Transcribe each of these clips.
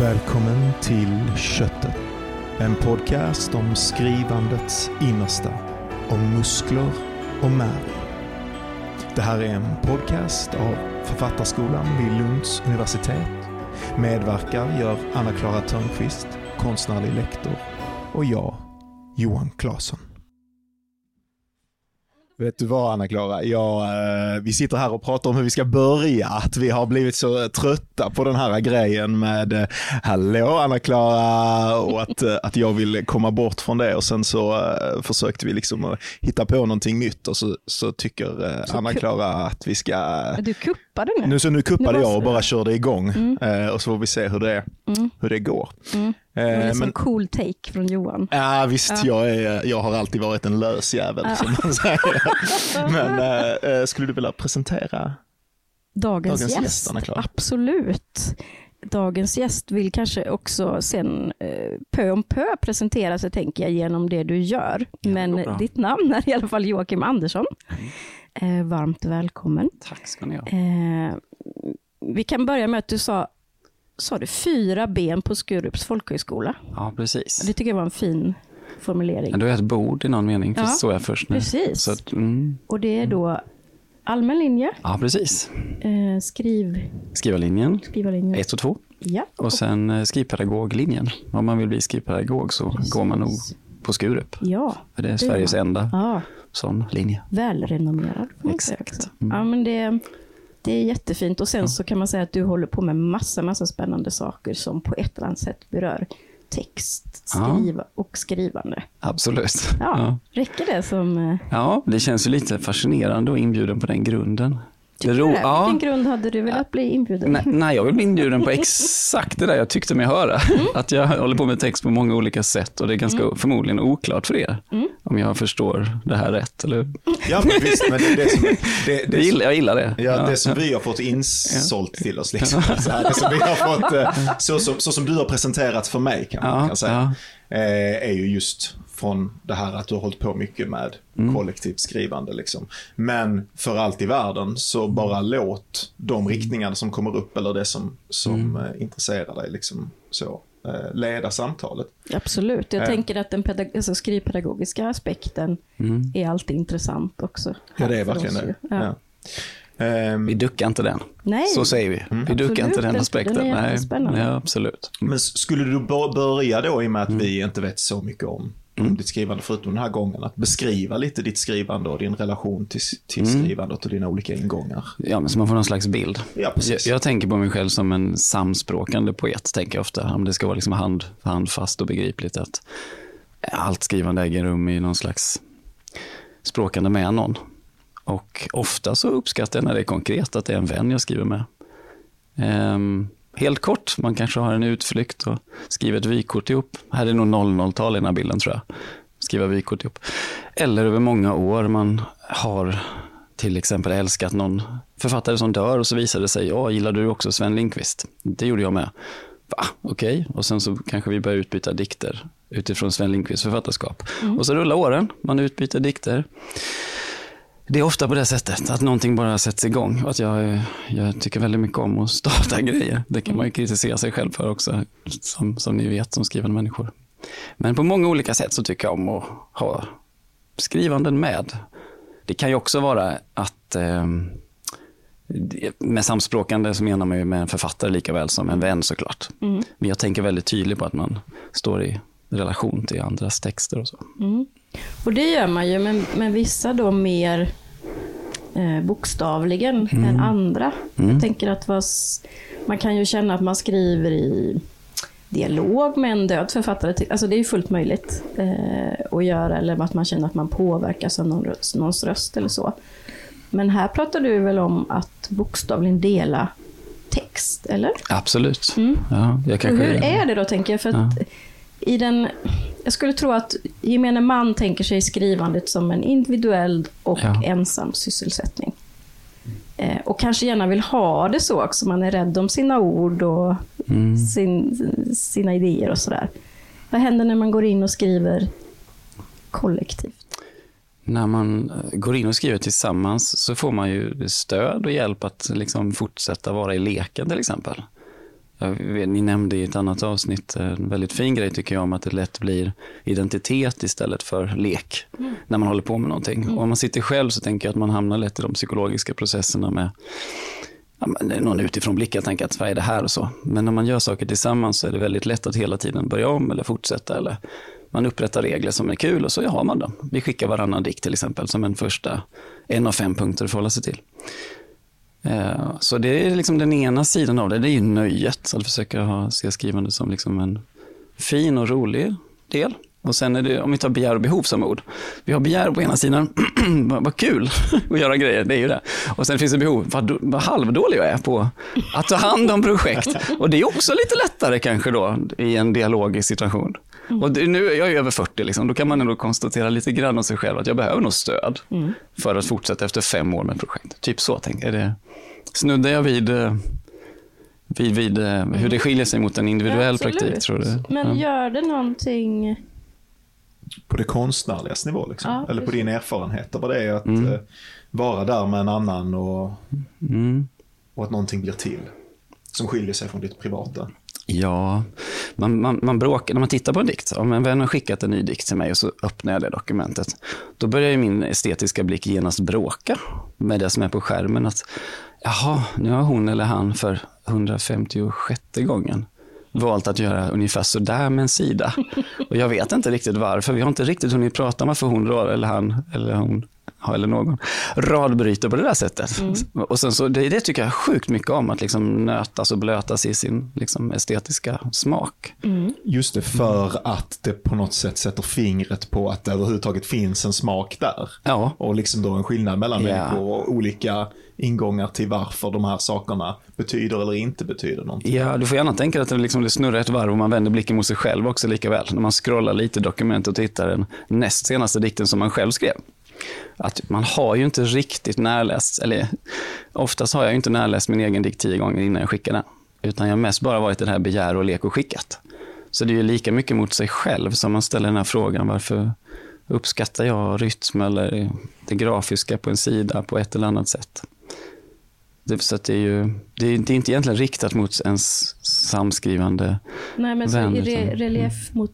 Välkommen till Köttet. En podcast om skrivandets innersta. Om muskler och märg. Det här är en podcast av Författarskolan vid Lunds universitet. Medverkar gör Anna-Klara Törnqvist, konstnärlig lektor, och jag, Johan Claesson. Vet du vad Anna-Klara? Eh, vi sitter här och pratar om hur vi ska börja. Att vi har blivit så trötta på den här grejen med eh, hallå Anna-Klara och att, eh, att jag vill komma bort från det och sen så försökte vi liksom hitta på någonting nytt och så, så tycker Anna-Klara att vi ska... Du kuppade nu. Nu, så nu kuppade jag och bara körde igång Mm. och så får vi se hur det, Mm. hur det går. Mm. Det var Eh, en men, cool take från Johan. Ja visst, Ja. Jag, är, jag har alltid varit en lös jävel Ja. som man säger. Men eh, eh, skulle du vilja presentera? Dagens, Dagens gäst, gäst, absolut. Dagens gäst vill kanske också sen eh, pö om pö presentera sig, tänker jag, genom det du gör. Ja, Men ditt namn är i alla fall Joakim Andersson. Mm. Eh, varmt välkommen. Tack ska ni ha. Eh, vi kan börja med att du sa, sa du fyra ben på Skurups folkhögskola? Ja, precis. Det tycker jag var en fin formulering. Du är ett bord i någon mening, Ja, förstår jag först nu. precis. Så att, mm, Och det är då allmän linje, ja, precis. eh, skriv, Skrivarlinjen, skrivarlinje. ett och två. Ja. Och sen eh, skrivpedagoglinjen. Om man vill bli skrivpedagog så Precis. går man nog på Skurup. Ja, För det är Det Sveriges man. enda ja sån linje. välrenommerad. Exakt. Mm. Ja, men det, det är jättefint. Och sen så kan man säga att du håller på med massa, massa spännande saker som på ett eller annat sätt berör text, Ja. skriva och skrivande. Absolut. Ja, Ja. räcker det som... eh, ja, det känns ju lite fascinerande och inbjuden på den grunden. Tycker ro- det? ja. Vilken grund hade du velat bli inbjuden? Nej, nej, jag vill bli inbjuden på exakt det där jag tyckte mig höra. Mm. Att jag håller på med text på många olika sätt och det är ganska förmodligen oklart för er. Mm. Om jag förstår det här rätt. Eller? Ja men visst, men det, det, som, det, Det gillar, jag gillar det. ja, det som vi har fått insålt till oss, liksom, så här, det som vi har fått, eh, så, som, så som du har presenterat för mig kan man Ja, kan säga, eh, är ju just från det här att du har hållit på mycket med Mm. kollektivt skrivande. Liksom. Men för allt i världen så bara låt de riktningar som kommer upp eller det som, som Mm. eh, intresserar dig liksom, så, eh, leda samtalet. Absolut. Jag Ja. tänker att den pedag- alltså skrivpedagogiska aspekten Mm. är alltid intressant också. Ja, det är verkligen det. Ja. Ja. Ehm, Vi duckar inte den. Nej, Så säger vi. Vi duckar Absolut inte den aspekten. Den är Nej. Ja, absolut. Men skulle du bör- börja då i och med att vi inte vet så mycket om, om ditt skrivande förutom den här gången, att beskriva lite ditt skrivande och din relation till, till skrivandet och dina olika ingångar? Ja, men så man får någon slags bild. Ja, Jag, precis. jag tänker på mig själv som en samspråkande poet, tänker jag ofta. Om det ska vara liksom hand, handfast och begripligt att allt skrivande äger rum i någon slags språkande med någon. Och ofta så uppskattar jag när det är konkret, att det är en vän jag skriver med. Ehm, helt kort, man kanske har en utflykt och skriver ett vykort ihop. Här är nog 00-tal i den här bilden tror jag. Skriva vykort ihop. Eller över många år man har till exempel älskat någon författare som dör och så visar det sig, ja, gillar du också Sven Lindqvist? Det gjorde jag med. Va, okej. Och sen så kanske vi börjar utbyta dikter utifrån Sven Lindqvists författarskap. Och så rullar åren, man utbyter dikter. Det är ofta på det sättet, att någonting bara sätts igång. Att jag, jag tycker väldigt mycket om att starta grejer. Det kan man ju kritisera sig själv för också, som, som ni vet som skrivande människor. Men på många olika sätt så tycker jag om att ha skrivanden med. Det kan ju också vara att eh, med samspråkande så menar man ju med en författare lika väl som en vän såklart. Men jag tänker väldigt tydligt på att man står i relation till andras texter och så. Mm. Och det gör man ju, men, men vissa då mer eh, bokstavligen Mm. än andra. Jag tänker att vad, s- man kan ju känna att man skriver i dialog med en död författare. Alltså det är ju fullt möjligt eh, att göra, eller att man känner att man påverkas av någon, röst- någons röst eller så. Men här pratar du väl om att bokstavligen dela text, eller? Absolut. Mm. Ja, kanske... hur är det då, tänker jag? För att i den, jag skulle tro att gemene man tänker sig skrivandet som en individuell och Ja. ensam sysselsättning. Eh, och kanske gärna vill ha det så också. Man är rädd om sina ord och Mm. sin, sina idéer och sådär. Vad händer när man går in och skriver kollektivt? När man eh, går in och skriver tillsammans så får man ju stöd och hjälp att liksom fortsätta vara i leken till exempel. Vet, ni nämnde i ett annat avsnitt en väldigt fin grej tycker jag om att det lätt blir identitet istället för lek mm. när man håller på med någonting. Mm. Och om man sitter själv så tänker jag att man hamnar lätt i de psykologiska processerna med ja, någon utifrån blickar tänker att vad är det här och så. Men när man gör saker tillsammans så är det väldigt lätt att hela tiden börja om eller fortsätta eller man upprättar regler som är kul och så har man dem. Vi skickar varannan dikt till exempel som en första, en av fem punkter att förhålla sig till. Eh, så det är liksom den ena sidan av det, det är ju nöjet. Att försöka ha, se skrivande som liksom en fin och rolig del. Och sen är det, om vi tar begär och behov som ord. Vi har begär på ena sidan, vad kul att göra grejer, det är ju det. Och sen finns det behov, vad, vad halvdålig jag är på att ta hand om projekt. Och det är också lite lättare kanske då i en dialogisk situation. Mm. Och det, nu jag är jag över 40, liksom, då kan man ändå konstatera lite grann av sig själv att jag behöver nog stöd mm. för att fortsätta efter fem år med projekt. Typ så tänker jag. Snuddar jag vid, eh, vid, vid mm. hur det skiljer sig mot en individuell ja, praktik? Tror du? Men gör det någonting på det konstnärliga nivå, liksom. ja, eller på din erfarenhet av vad det är att mm. uh, vara där med en annan och, mm. och att någonting blir till som skiljer sig från ditt privata. Ja, man, man, man bråkar, när man tittar på en dikt, om en vän har skickat en ny dikt till mig och så öppnar jag det dokumentet, då börjar min estetiska blick genast bråka med det som är på skärmen. Att, jaha, nu har hon eller han för 156 gången valt att göra ungefär sådär med en sida. Och jag vet inte riktigt varför. Vi har inte riktigt hunnit prata om varför hon eller han eller hon eller någon radbryter på det där sättet. Mm. Och sen så, det, det tycker jag sjukt mycket om, att liksom nötas och blötas i sin liksom, estetiska smak. Mm. Just det, för att det på något sätt sätter fingret på att det överhuvudtaget finns en smak där. Ja. Och liksom då en skillnad mellan ja. människor och olika ingångar till varför de här sakerna betyder eller inte betyder någonting. Ja, du får gärna tänka att det, liksom, det snurrar ett varv och man vänder blicken mot sig själv också lika väl. När man scrollar lite dokument och tittar den näst senaste dikten som man själv skrev att man har ju inte riktigt närläst, eller oftast har jag ju inte närläst min egen dikt tio gånger innan jag skickar den. Utan jag har mest bara varit i det här begär och lek och skickat. Så det är ju lika mycket mot sig själv som man ställer den här frågan, varför uppskattar jag rytm eller det grafiska på en sida på ett eller annat sätt? Det, så det är ju det är, det är, inte egentligen riktat mot ens samskrivande Nej, men vän, i re, relief mot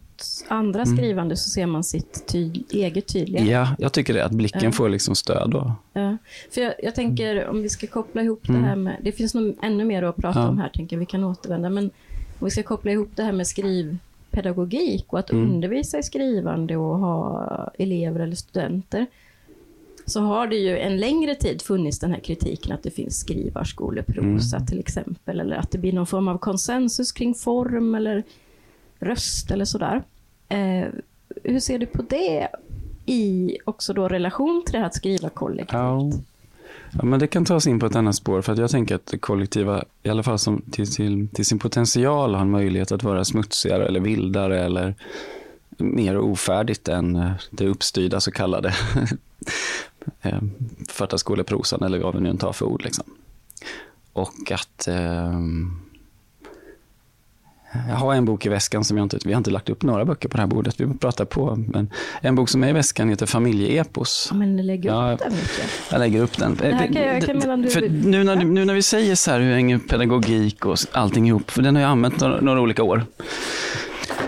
andra mm. skrivande så ser man sitt ty eget tydliga. Ja, jag tycker det. Att blicken ja. får liksom stöd. Då. Ja. För jag, jag, tänker om vi ska koppla ihop mm. det här med, det finns nog ännu mer att prata ja. om här, tänker vi kan återvända, men om vi ska koppla ihop det här med skrivpedagogik och att mm. undervisa i skrivande och ha elever eller studenter, så har det ju en längre tid funnits den här kritiken att det finns skrivarskoleprosa mm. till exempel, eller att det blir någon form av konsensus kring form eller röst eller sådär. Eh, hur ser du på det i också då relation till det här att skriva kollektivt? Ja ja. men det kan tas in på ett annat spår, för att jag tänker att det kollektiva, i alla fall som till, till, till sin potential, har en möjlighet att vara smutsigare eller vildare eller mer ofärdigt än eh, det uppstyrda så kallade eh, författarskoleprosan eller vad vi nu tar för ord. Liksom. Och att eh, jag har en bok i väskan som jag inte, vi har inte lagt upp några böcker på det här bordet, vi pratar på. Men en bok som är i väskan heter Familjeepos. Ja, men lägg upp ja, den mycket. Jag lägger upp den. Det här kan jag, kan mellan för nu, när, nu när vi säger så här, hur hänger pedagogik och allting ihop, för den har jag använt några, några olika år.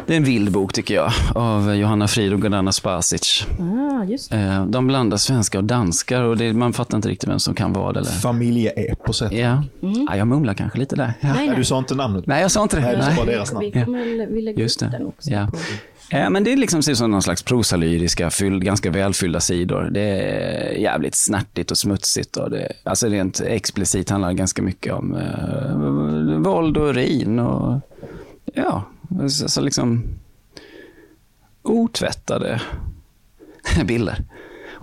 Det är en vild bok tycker jag, av Johanna Frid och Gordana Spasic. Ah, just det. Eh, de blandar svenska och danskar och det, man fattar inte riktigt vem som kan vad. Eller... Familjeeposet. Ja. Mm. ja, jag mumlar kanske lite där. Ja. Nej, nej. Du sa inte namnet. Nej, jag sa inte det. Nej, nej. Bara deras namn. Vi, kommer, vi lägger Just det. den också. Ja. På. Ja, men det är liksom som någon slags prosalyriska, fylld, ganska välfyllda sidor. Det är jävligt snärtigt och smutsigt. Och det, alltså rent explicit handlar det ganska mycket om eh, våld och urin och ja, så, så liksom otvättade bilder.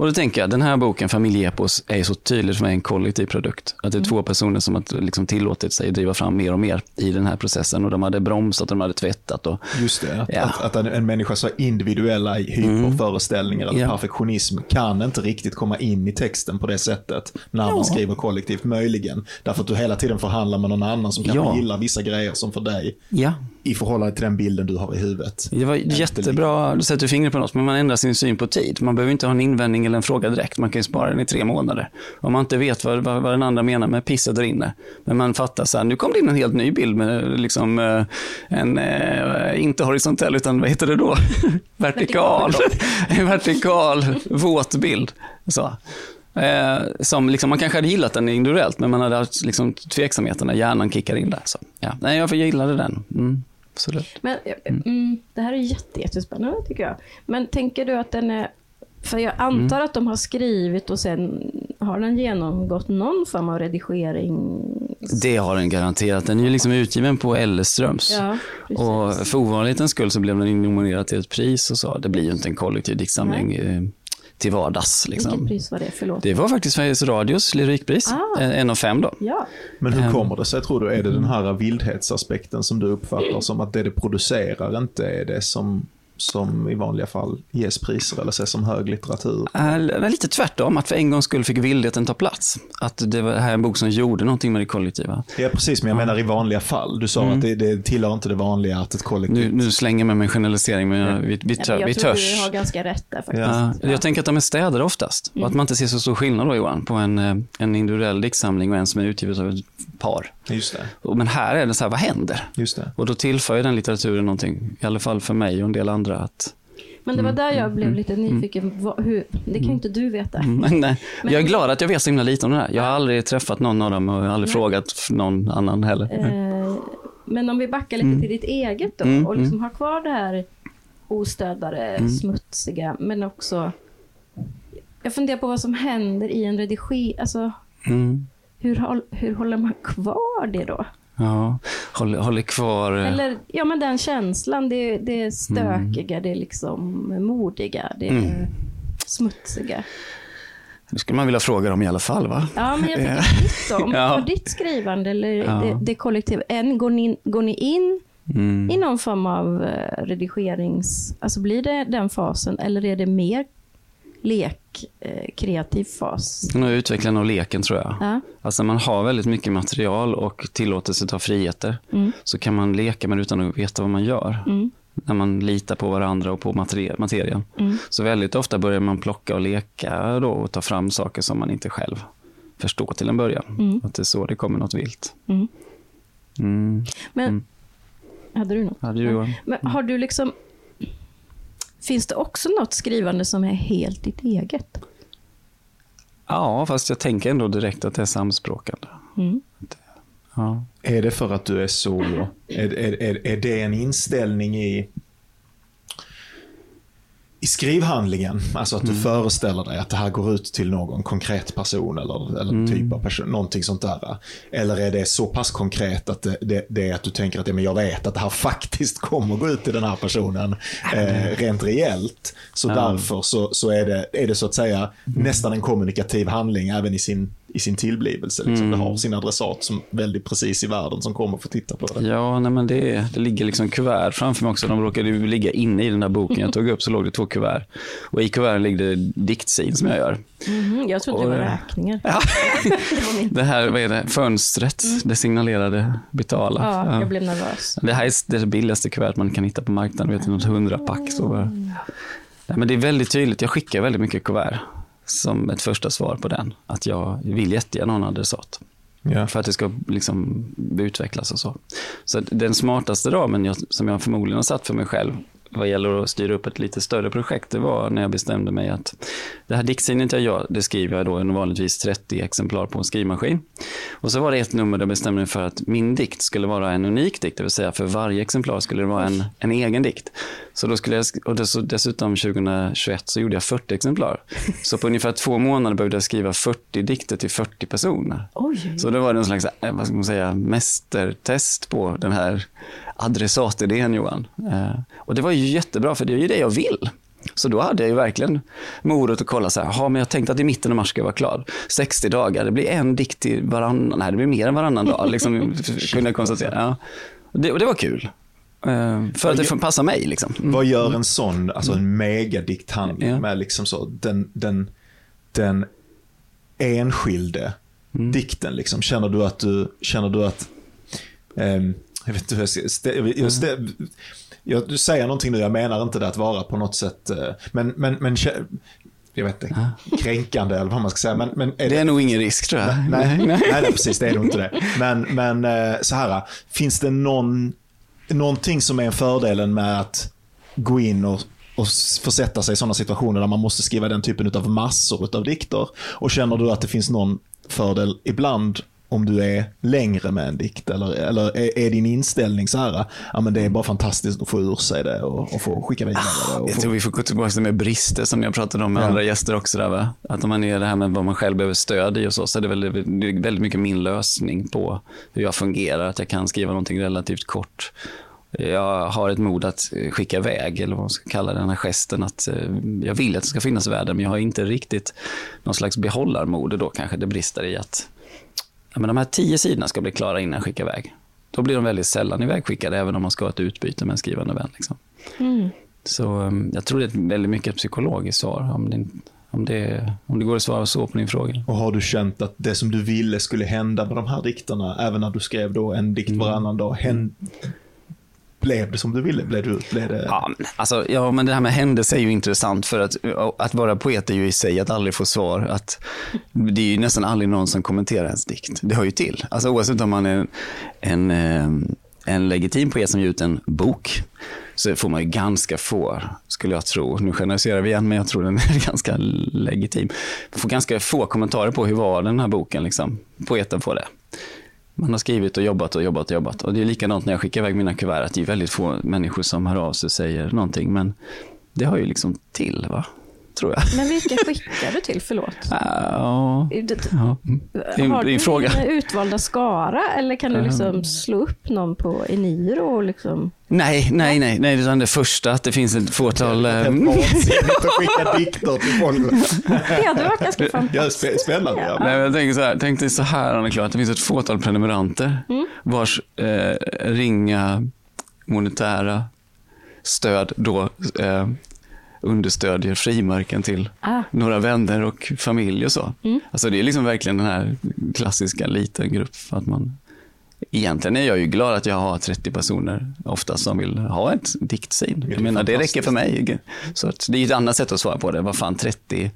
Och då tänker jag, den här boken, Familjeepos, är så tydligt för mig en kollektiv produkt. Att det är mm. två personer som har liksom tillåtit sig att driva fram mer och mer i den här processen. Och de hade bromsat och de hade tvättat. Och, Just det, att, ja. att, att en människas individuella hyperföreställningar mm. eller ja. perfektionism kan inte riktigt komma in i texten på det sättet när ja. man skriver kollektivt, möjligen. Därför att du hela tiden förhandlar med någon annan som kanske ja. gillar vissa grejer som för dig. Ja i förhållande till den bilden du har i huvudet. Det var jättebra, du sätter fingret på något, men man ändrar sin syn på tid. Man behöver inte ha en invändning eller en fråga direkt. Man kan ju spara den i tre månader. Om man inte vet vad, vad, vad den andra menar med pisset där inne. Men man fattar så här, nu kom det in en helt ny bild med liksom eh, en, eh, inte horisontell, utan vad heter det då? vertikal. en vertikal, våt bild. Så. Eh, som liksom, man kanske hade gillat den individuellt, men man hade haft liksom, tveksamheter när hjärnan kickar in där. Så, ja. Nej, jag gillade den. Mm. Absolut. Men, mm, det här är jätte, jättespännande tycker jag. Men tänker du att den är... För jag antar mm. att de har skrivit och sen har den genomgått någon form av redigering? Det har den garanterat. Den är ju liksom utgiven på Elleströms. Ja, och för ovanlighetens skull så blev den nominerad till ett pris och så. Det blir ju inte en kollektiv diktsamling. Nej till vardags. Liksom. Vilket pris var det? Förlåt. Det var faktiskt Sveriges Radios lyrikpris. Ah. En av fem då. Ja. Men hur ehm. kommer det sig tror du? Är det den här vildhetsaspekten som du uppfattar som att det det producerar inte är det som som i vanliga fall ges priser eller ses som hög litteratur? Äh, lite tvärtom, att för en gångs skull fick vildheten ta plats. Att det var här en bok som gjorde någonting med det kollektiva. Ja, precis, men jag ja. menar i vanliga fall. Du sa mm. att det, det tillhör inte det vanliga att ett kollektiv... Nu, nu slänger jag med mig en generalisering, men jag, vi, vi, tör, jag vi tror törs. du har ganska rätt där faktiskt. Ja. Ja. Jag tänker att de är städare oftast. Mm. Och att man inte ser så stor skillnad då, Johan, på en, eh, en individuell diktsamling och en som är utgiven av ett par. Just det. Men här är det så här, vad händer? Just det. Och då tillför ju den litteraturen någonting, i alla fall för mig och en del andra, att men det var där jag blev lite nyfiken. Hur, det kan ju inte du veta. Mm, nej. Men, jag är glad att jag vet så himla lite om det här. Jag har aldrig träffat någon av dem och aldrig nej. frågat någon annan heller. Eh, men om vi backar lite mm. till ditt eget då mm, och liksom mm. har kvar det här ostödare, mm. smutsiga, men också... Jag funderar på vad som händer i en redigering. Alltså, mm. Hur, hur håller man kvar det då? Ja, håller, håller kvar... Eh, Eller, ja men den känslan, det, det är stökiga, mm. det är liksom modiga, det är mm. smutsiga. Det skulle man vilja fråga dem i alla fall va? Ja, men jag tänker ditt om, ja. ditt skrivande eller ja. det, det kollektiva. En, går, ni, går ni in mm. i någon form av eh, redigerings... Alltså blir det den fasen eller är det mer lek, eh, kreativ fas. Nu utvecklar nog leken tror jag. Ja. Alltså man har väldigt mycket material och tillåtelse ta friheter. Mm. Så kan man leka det utan att veta vad man gör. Mm. När man litar på varandra och på materi materien. Mm. Så väldigt ofta börjar man plocka och leka då och ta fram saker som man inte själv förstår till en början. Mm. Att det är så det kommer något vilt. Mm. Mm. Men, hade du något? Hade du, Men har du liksom Finns det också något skrivande som är helt ditt eget? Ja, fast jag tänker ändå direkt att det är samspråkande. Mm. Ja. Är det för att du är så... Är, är, är, är det en inställning i i skrivhandlingen, alltså att du mm. föreställer dig att det här går ut till någon konkret person eller, eller mm. typ av person, någonting sånt där. Eller är det så pass konkret att det, det, det är att du tänker att ja, men jag vet att det här faktiskt kommer gå ut till den här personen eh, rent reellt. Så mm. därför så, så är, det, är det så att säga mm. nästan en kommunikativ handling även i sin i sin tillblivelse. Liksom. Mm. Det har sin adressat som väldigt precis i världen som kommer få titta på det. Ja, nej, men det, det ligger liksom kuvert framför mig också. De råkade ju ligga inne i den där boken jag tog upp så låg det två kuvert. Och i kuverten ligger det diktsin som jag gör. Mm, jag trodde och, det var räkningar. Ja. det här, vad är det, fönstret, mm. det signalerade betala. Ja, jag blev nervös. Det här är det billigaste kuvert man kan hitta på marknaden, vet du, något hundrapack. Så bara. Nej, men det är väldigt tydligt, jag skickar väldigt mycket kuvert som ett första svar på den. Att jag vill jättegärna ha en adressat. Ja. För att det ska liksom utvecklas och så. Så den smartaste ramen jag, som jag förmodligen har satt för mig själv vad gäller att styra upp ett lite större projekt, det var när jag bestämde mig att det här diktsinnet jag gör, det skriver jag då vanligtvis 30 exemplar på en skrivmaskin. Och så var det ett nummer där jag bestämde mig för att min dikt skulle vara en unik dikt, det vill säga för varje exemplar skulle det vara en, en egen dikt. Så då skulle jag, och dessutom 2021 så gjorde jag 40 exemplar. Så på ungefär två månader behövde jag skriva 40 dikter till 40 personer. Oj. Så det var en slags, eh, vad ska man säga, mästertest på den här adressatidén Johan. Eh, och det var ju jättebra för det är ju det jag vill. Så då hade jag ju verkligen morot att kolla så här, men jag tänkte att i mitten av mars ska jag vara klar. 60 dagar, det blir en dikt till varannan, nej det blir mer än varannan dag, liksom, kunde jag konstatera. Ja. Och, det, och det var kul. Uh, för att det passar mig. Liksom. Mm. Vad gör en sån, alltså en megadikthandling ja. med liksom så, den, den, den enskilde mm. dikten? Liksom. Känner du att du, känner du att um, jag vet inte hur jag ska, stä, jag, jag, stä, jag, du säger någonting nu, jag menar inte det att vara på något sätt, eh, men, men, men jag vet inte, kränkande eller vad man ska säga. Men, men är det, det är nog ingen risk tror jag. Nej, nej, nej, nej precis, det är nog inte det. Men, men eh, så här, finns det någon, någonting som är fördelen med att gå in och, och försätta sig i sådana situationer där man måste skriva den typen av massor av dikter? Och känner du att det finns någon fördel ibland om du är längre med en dikt? Eller, eller är, är, din inställning så här, ja men det är bara fantastiskt att få ur sig det och, och få skicka vidare det? jag få... tror vi får gå tillbaka till med brister som jag pratade om med ja. andra gäster också. Där, va? Att om man är det här med vad man själv behöver stöd i och så, så är det väldigt, väldigt mycket min lösning på hur jag fungerar. Att jag kan skriva någonting relativt kort jag har ett mod att skicka iväg, eller vad man ska kalla den här gesten, att eh, jag vill att det ska finnas i världen, men jag har inte riktigt någon slags behållarmode då kanske det brister i att ja, men de här tio sidorna ska bli klara innan jag skickar iväg. Då blir de väldigt sällan ivägskickade, även om man ska ha ett utbyte med en skrivande vän. Liksom. Mm. Så um, jag tror det är väldigt mycket ett psykologiskt svar, om det, om, det, om det går att svara så på din fråga. Och har du känt att det som du ville skulle hända med de här dikterna, även när du skrev då en dikt mm. varannan dag, händ, blev det som du ville? Blev, du, blev det... Ja, alltså, ja, men det här med händelse är ju intressant för att, att vara poet är ju i sig att aldrig få svar. Att, det är ju nästan aldrig någon som kommenterar ens dikt. Det hör ju till. Alltså, oavsett om man är en, en, en legitim poet som ger ut en bok så får man ju ganska få, skulle jag tro, nu generaliserar vi igen, men jag tror den är ganska legitim. Man får ganska få kommentarer på hur var den här boken, liksom. poeten får det. Man har skrivit och jobbat och jobbat och jobbat. Och det är likadant när jag skickar iväg mina kuvert, att det är väldigt få människor som hör av sig och säger någonting. Men det har ju liksom till, va? Tror jag. Men vilka skickar du till, förlåt? Ja, ja. Har du fråga. en utvalda skara eller kan du liksom slå upp någon på Eniro? Och liksom... Nej, nej, nej, nej, utan det första, att det finns ett fåtal... Det är ehm, att skicka dikter till folk. det hade varit ganska fantastiskt. Ja, spännande. Ja. Nej, jag tänker så här, tänk dig så här, Anna-Klara, att det finns ett fåtal prenumeranter mm. vars eh, ringa monetära stöd då eh, understödjer frimärken till ah. några vänner och familj och så. Mm. Alltså det är liksom verkligen den här klassiska liten grupp. Att man, egentligen är jag ju glad att jag har 30 personer ofta som vill ha ett diktsin. Jag menar, det räcker för mig. Så att det är ett annat sätt att svara på det. Vad fan, 30,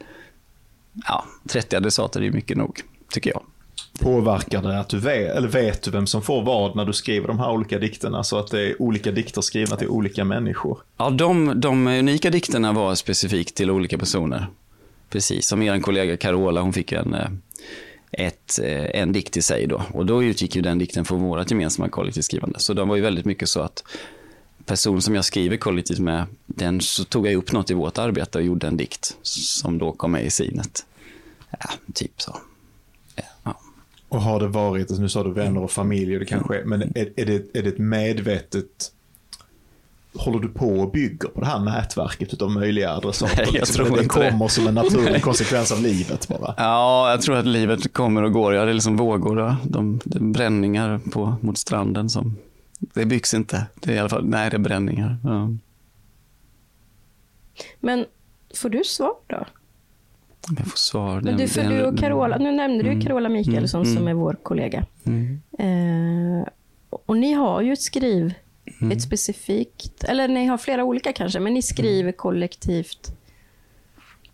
ja, 30 adressater är ju mycket nog, tycker jag. Påverkar det att du vet, eller vet du vem som får vad när du skriver de här olika dikterna? Så att det är olika dikter skrivna till olika människor? Ja, de, de unika dikterna var specifikt till olika personer. Precis, som er kollega Carola, hon fick en, eh, ett, eh, en dikt i sig då. Och då utgick ju den dikten från vårt gemensamma kollektivskrivande. Så de var ju väldigt mycket så att person som jag skriver kollektivt med, den så tog jag upp något i vårt arbete och gjorde en dikt som då kom med i sinet. Ja, typ så. Ja. Och har det varit, alltså nu sa du vänner och familj, det kanske men är, är, det, är det ett medvetet Håller du på och bygger på det här nätverket av möjliga adressater? Nej, jag liksom, tror det kommer det. som en naturlig konsekvens av livet bara? Ja, jag tror att livet kommer och går. Ja, det är liksom vågor, de, de bränningar på, mot stranden som... Det byggs inte. Det är i alla fall, nej, det är bränningar. Ja. Men får du svar då? Jag får svar. Men du, för du och Carola, nu nämnde du mm. Carola Mikaelsson mm. som är vår kollega. Mm. Eh, och ni har ju ett skriv, mm. ett specifikt, eller ni har flera olika kanske, men ni skriver mm. kollektivt.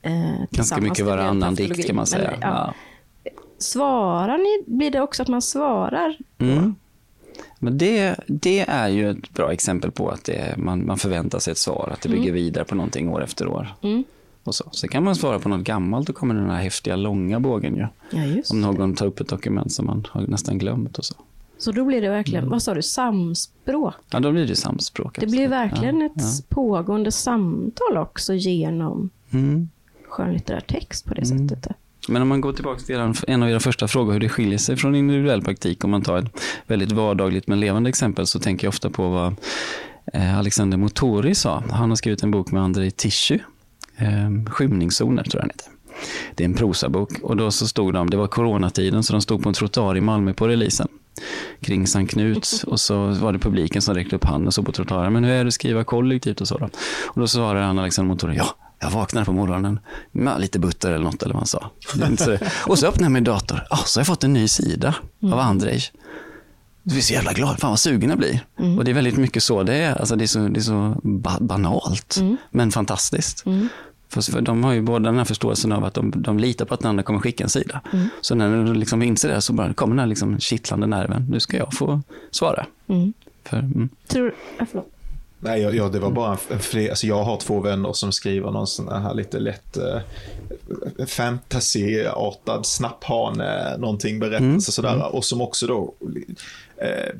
Eh, Ganska mycket varannan dikt kan man säga. Men, ja. Ja. Svarar ni, blir det också att man svarar? Mm. Men det, det är ju ett bra exempel på att det, man, man förväntar sig ett svar, att det bygger vidare på någonting år efter år. Och så. Sen kan man svara på något gammalt och kommer den här häftiga långa bågen ju. Ja, Om någon tar upp ett dokument som man har nästan glömt och så. Så då blir det verkligen, mm. vad sa du, samspråk? Ja, då blir det samspråk. Det blir verkligen ja, ett ja. pågående samtal också genom mm. skönlitterär text på det mm. sättet. Men om man går tillbaka till en av era första frågor, hur det skiljer sig från individuell praktik, om man tar ett väldigt vardagligt men levande exempel, så tänker jag ofta på vad eh, Alexander Motori sa. Han har skrivit en bok med Andrei Tischu eh, Skymningszoner, tror jag den heter. Det är en prosabok och då så stod de, det var coronatiden, så de stod på en trottoar i Malmö på releasen kring Sankt Knuts och så var det publiken som räckte upp handen och såg på trottoaren. Men hur är det att skriva kollektivt och så då? Och då svarade han Alexander Motor, ja, jag vaknade på morgonen med lite butter eller något eller vad han sa. och så öppnade jag min dator, oh, så har jag fått en ny sida av mm. Andrej. du blir så jävla glad, fan vad sugen jag blir. Mm. Och det är väldigt mycket så det är. Alltså det är så, det är så ba banalt, Mm. men fantastiskt. För, för de har ju båda den här förståelsen av att de, de litar på att den andra kommer skicka en sida. Mm. Så när du liksom inser det så bara kommer den här liksom kittlande nerven. Nu ska jag få svara. Mm. För, mm. Tror, ja, förlåt. Nej, jag, jag, det var bara en, fler, alltså jag har två vänner som skriver någon sån här lite lätt eh, fantasyartad snapphane, någonting berättelse Mm. sådär. Och som också då, eh,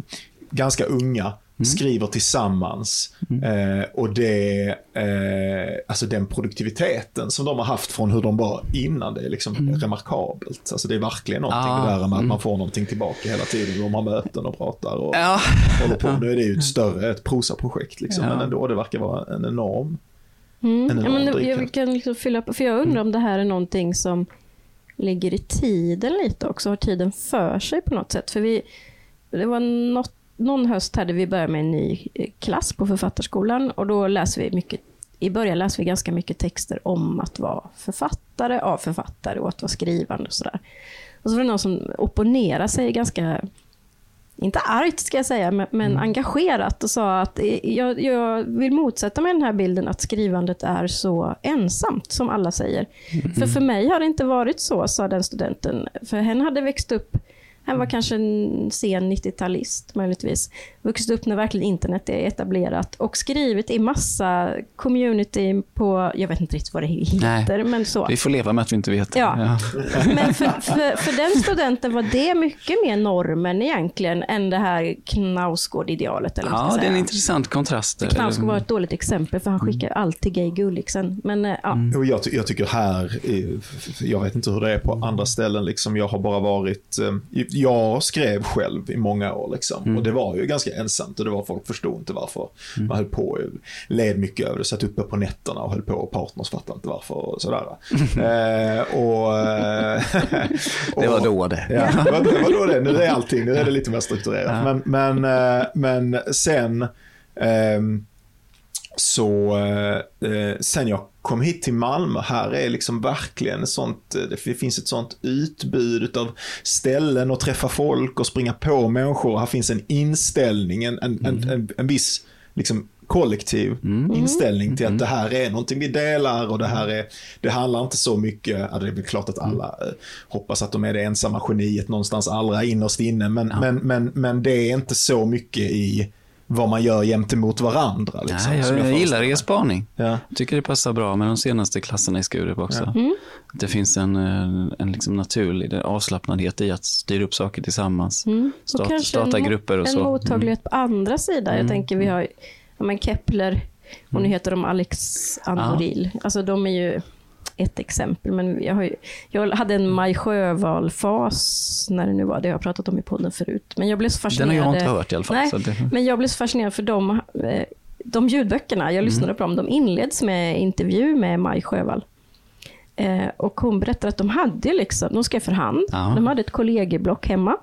ganska unga, Mm. skriver tillsammans. Eh, och det, eh, alltså den produktiviteten som de har haft från hur de var innan, det är liksom remarkabelt. Alltså det är verkligen någonting Mm. Ja, det där med att mm. man får någonting tillbaka hela tiden. De har möten och pratar och Ja. håller på. Nu är det ju ett större, ett prosaprojekt liksom. Ja. Men ändå, det verkar vara en enorm Mm. En Ja, enorm men drivkraft. jag kan liksom fylla på, för jag undrar om det här är någonting som ligger i tiden lite också, har tiden för sig på något sätt. För vi, det var något, någon höst hade vi börjat med en ny eh, klass på författarskolan och då läser vi mycket, i början läser vi ganska mycket texter om att vara författare, av författare och att vara skrivande och sådär. Och så var det någon som opponerade sig ganska inte argt ska jag säga, men, men engagerat och sa att eh, jag, jag vill motsätta mig den här bilden att skrivandet är så ensamt som alla säger. För för mig har det inte varit så, sa den studenten. För hen hade växt upp, han var kanske en sen 90-talist möjligtvis, vuxit upp när verkligen internet är etablerat och skrivit i massa community på, jag vet inte riktigt vad det heter, men så. Vi får leva med att vi inte vet. Ja. Men för, för, för den studenten var det mycket mer normen egentligen än det här Knausgård-idealet. Eller Ja, det är en intressant kontrast. Knausgård var ett dåligt exempel för han skickar alltid Gay Gulliksen. Men eh, ja, Och jag, ty- jag tycker här, jag vet inte hur det är på andra ställen, liksom, jag har bara varit, eh, jag skrev själv i många år liksom, och det var ju ganska ensamt och det var folk förstod inte varför man höll på, led mycket över det, satt uppe på nätterna och höll på och partners fattade inte varför och sådär. eh, och, eh, Det var och- då det. Ja, det var, det var då det. Nu är allting, nu är det lite mer strukturerat. Men, men, eh, men sen, ehm, så, eh, sen jag kom hit till Malmö, här är liksom verkligen sånt, eh, det finns ett sånt utbud av ställen att träffa folk och springa på människor. Här finns en inställning, en, en, en, en, en viss liksom, kollektiv inställning till att det här är någonting vi delar och det här är, det handlar inte så mycket, ja, det är väl klart att alla eh, hoppas att de är det ensamma geniet någonstans allra innerst inne, men, men, men, men det är inte så mycket i vad man gör gentemot varandra. Liksom, Nej, som jag, jag gillar er spaning. Ja. Jag tycker det passar bra med de senaste klasserna i Skurup också. Att Det finns en, eh, en liksom naturlig avslappnadhet i att styra upp saker tillsammans. Mm. Och Start, kanske starta en, grupper och en så. Mm. mottaglighet på andra sidan. Jag tänker vi har ja, men Kepler och Mm. nu heter de Alex Andoril. Alltså de är ju ett exempel. Men jag, har ju, jag hade en Maj Sjöwall-fas när det nu var. Det har jag pratat om i podden förut. Men jag blev så Den fascinerad. har jag inte hört i alla fall. Nej, det, men jag blev så fascinerad för de, eh, de ljudböckerna, jag Mm. lyssnade på dem, de inleds med intervju med Maj Sjöwall. Eh, och hon berättade att de hade liksom, de skrev för hand, Ja. de hade ett kollegieblock hemma.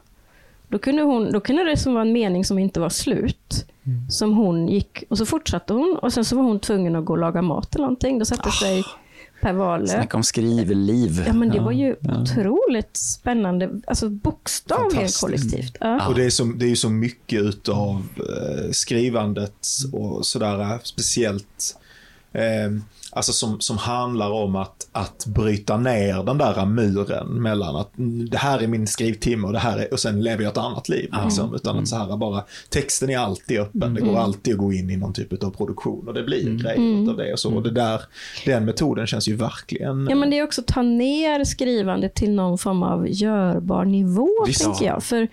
Då kunde, hon, då kunde det som var en mening som inte var slut, Mm. som hon gick, och så fortsatte hon, och sen så var hon tvungen att gå och laga mat eller någonting. Då satte sig Per Wahlöö. snacka om skrivliv. Ja, men det var ju ja. otroligt spännande, alltså bokstavligen kollektivt. Ja. Och det är, så, det är ju så mycket utav eh, skrivandet och sådär, speciellt eh, alltså som, som handlar om att, att bryta ner den där muren mellan att mm, det här är min skrivtimme och det här är, och sen lever jag ett annat liv. Liksom, utan att så här bara, texten är alltid öppen, det går alltid att gå in i någon typ av produktion och det blir grejer av det och så. Och det där, den metoden känns ju verkligen... Ja, men det är också att ta ner skrivandet till någon form av görbar nivå, Visst. tänker jag. För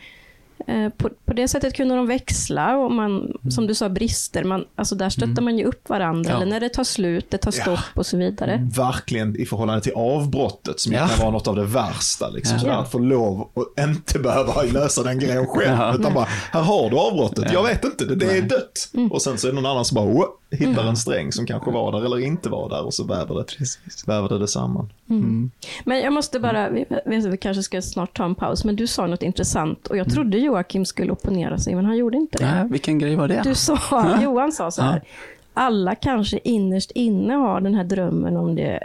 på, på det sättet kunde de växla och man, som du sa, brister. Man, alltså där stöttar man ju upp varandra. Ja. Eller när det tar slut, det tar Ja. stopp och så vidare. verkligen i förhållande till avbrottet som Ja. kan vara något av det värsta. Liksom, Ja. sådär, att få lov och inte behöva lösa den grejen själv. Ja. Utan bara, här har du avbrottet. Jag vet inte, det, det är dött. Och sen så är det någon annan som bara, "Wow", hittar en sträng som kanske var där eller inte var där och så väver det, väver det, samman. Men jag måste bara, vi, vi, kanske ska snart ta en paus, men du sa något intressant och jag trodde Joakim skulle opponera sig, men han gjorde inte det. Nej, vilken grej var det? Du sa, Johan sa så här, alla kanske innerst inne har den här drömmen om det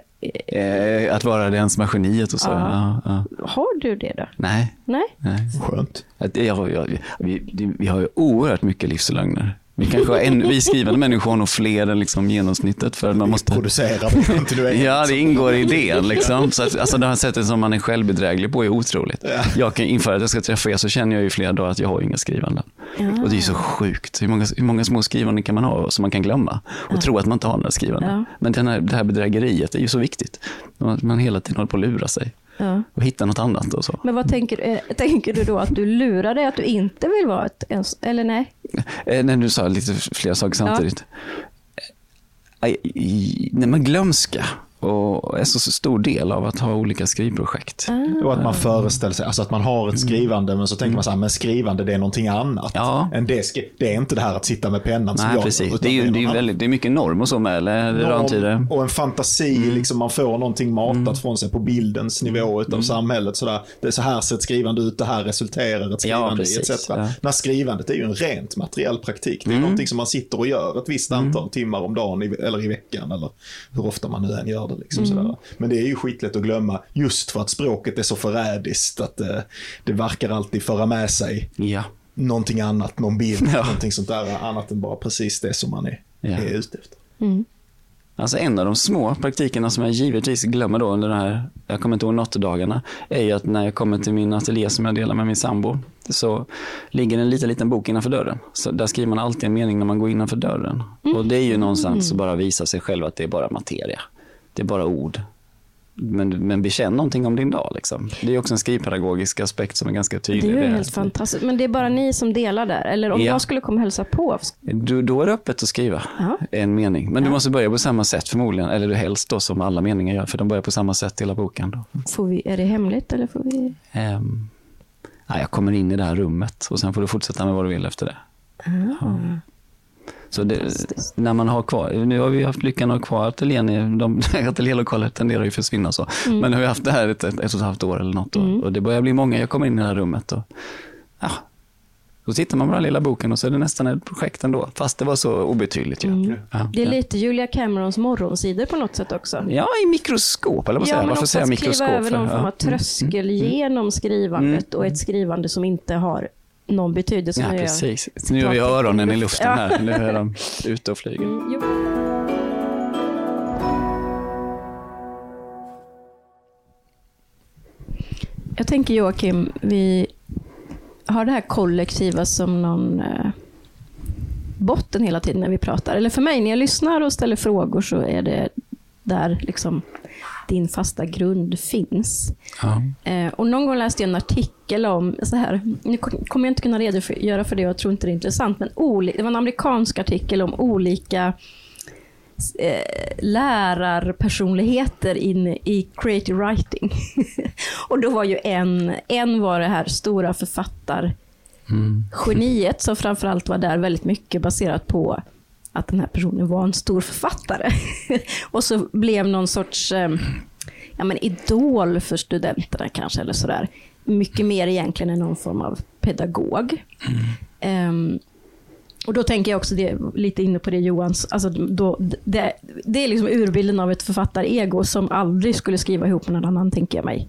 Eh, att vara det ensamma geniet och så. Ja. Ja, ja. Har du det då? Nej, Nej? nej. Skönt. Jag, jag, vi, vi har ju oerhört mycket livslögner. Vi, kanske har en, vi skrivande människor har nog fler än liksom genomsnittet. För man måste, Producerar det kontinuerligt. ja, det ingår i idén. Liksom. Så att, alltså det här sättet som man är självbedräglig på är otroligt. Jag kan, inför att jag ska träffa er så känner jag ju flera dagar att jag har inga skrivanden. Ja. Och det är så sjukt. Hur många, hur många små skrivanden kan man ha som man kan glömma? Och tro att man inte har några skrivanden. Ja. Men den här, det här bedrägeriet är ju så viktigt. Att man hela tiden håller på att lura sig. Ja. Och hitta något annat och så. Men vad tänker du? eh, Tänker du då att du lurar dig att du inte vill vara ett ens, eller nej? Eh, när du sa lite flera saker samtidigt. Eh, i- Nej, men glömska och är så stor del av att ha olika skrivprojekt. Ah. Och att man föreställer sig, alltså att man har ett skrivande men så tänker man så här, men skrivande det är någonting annat. Ja. Än det, det är inte det här att sitta med pennan som Nej, jag precis. Det är ju det är väldigt, det är mycket norm och så med, eller? Norm och en fantasi, liksom man får någonting matat från sig på bildens nivå utav samhället. Sådär. Det är så här ser ett skrivande ut, det här resulterar ett skrivande i precis. etc. Ja. När skrivandet är ju en rent materiell praktik. Det är någonting som man sitter och gör ett visst antal timmar om dagen i, eller i veckan eller hur ofta man nu än gör det. Liksom, sådär. Men det är ju skitlätt att glömma just för att språket är så förrädiskt att det, det verkar alltid föra med sig Ja. någonting annat, någon bild, Ja. någonting sånt där annat än bara precis det som man är, Ja. är ute efter. Alltså en av de små praktikerna som jag givetvis glömmer då under den här, jag kommer inte ihåg något-dagarna, är ju att när jag kommer till min ateljé som jag delar med min sambo, så ligger en liten, liten bok innanför dörren. Så där skriver man alltid en mening när man går innanför dörren. Och det är ju någonstans att bara visa sig själv att det är bara materia. Det är bara ord. Men, men bekänn någonting om din dag. Liksom. Det är också en skrivpedagogisk aspekt som är ganska Det tydlig. är ju Det- helt fantastiskt. Men det är bara ni som delar där? Eller om Ja. jag skulle komma och hälsa på? Du, då är det öppet att skriva Ja. en mening. Men du måste börja på samma sätt förmodligen. Eller du helst då som alla meningar gör. För de börjar på samma sätt hela boken. Då. Får vi, är det hemligt eller får vi? Ehm, nej, jag kommer in i det här rummet och sen får du fortsätta med vad du vill efter det. Ah. Så det, när man har kvar, nu har vi haft lyckan att ha kvar ateljén, de ateljélokaler tenderar ju att försvinna så. Men nu har vi haft det här ett, ett, ett och ett halvt år eller något och, och det börjar bli många, jag kommer in i det här rummet och ja, då tittar man på den lilla boken och så är det nästan ett projekt ändå, fast det var så obetydligt ju. Ja, Det är ja. lite Julia Camerons morgonsidor på något sätt också. Ja, i mikroskop, eller vad säger Ja, jag? men Varför säger jag att kliva mikroskop? över någon Ja. form av tröskel genom skrivandet och ett skrivande som inte har någon betydelse. Ja, jag precis. Nu har vi öronen i luft. luften här. Nu är de ute och flyger. Mm. Jag tänker Joakim, vi har det här kollektiva som någon eh, botten hela tiden när vi pratar. Eller för mig, när jag lyssnar och ställer frågor så är det där liksom din fasta grund finns. Ja. Eh, och någon gång läste jag en artikel om, så här, nu kom- kommer jag inte kunna redogöra för det, jag tror inte det är intressant, men det var en amerikansk artikel om olika eh, lärarpersonligheter in i creative writing. och då var ju en, en var det här stora författargeniet som framförallt var där väldigt mycket baserat på att den här personen var en stor författare. och så blev någon sorts eh, ja, men idol för studenterna kanske, eller sådär. Mycket mer egentligen än någon form av pedagog. Ehm, och då tänker jag också, det, lite inne på det Johans, alltså då, det, det är liksom urbilden av ett författarego som aldrig skulle skriva ihop med någon annan, tänker jag mig.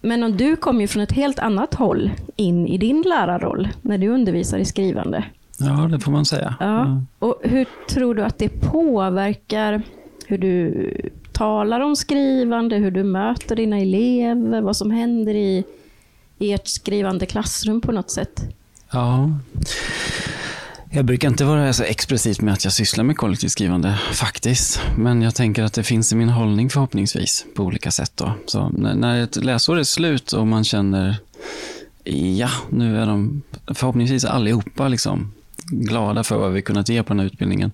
Men om du kommer ju från ett helt annat håll in i din lärarroll, när du undervisar i skrivande ja, det får man säga. Ja. Och hur tror du att det påverkar hur du talar om skrivande, hur du möter dina elever, vad som händer i, i ert skrivande klassrum på något sätt? Ja. Jag brukar inte vara så expressivt med att jag sysslar med kollektivt skrivande, faktiskt. Men jag tänker att det finns i min hållning förhoppningsvis, på olika sätt. Då. Så när, när ett läsår är slut och man känner, ja, nu är de förhoppningsvis allihopa liksom glada för vad vi kunnat ge på den här utbildningen,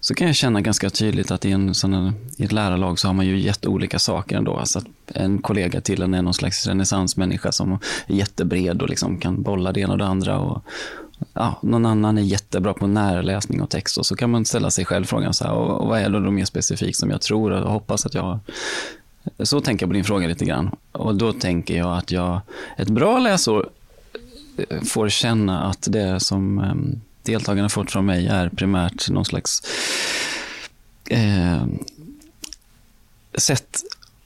så kan jag känna ganska tydligt att i, en sån här, i ett lärarlag så har man ju gett olika saker ändå. Alltså att en kollega till en är någon slags renässansmänniska som är jättebred och liksom kan bolla det ena och det andra. Och, ja, någon annan är jättebra på närläsning och text och så kan man ställa sig själv frågan så här, och, och vad är det då mer specifikt som jag tror och hoppas att jag har så tänker jag på din fråga lite grann. Och då tänker jag att jag, ett bra läsår eh, får känna att det som ehm, deltagarna fått från mig är primärt någon slags eh, sett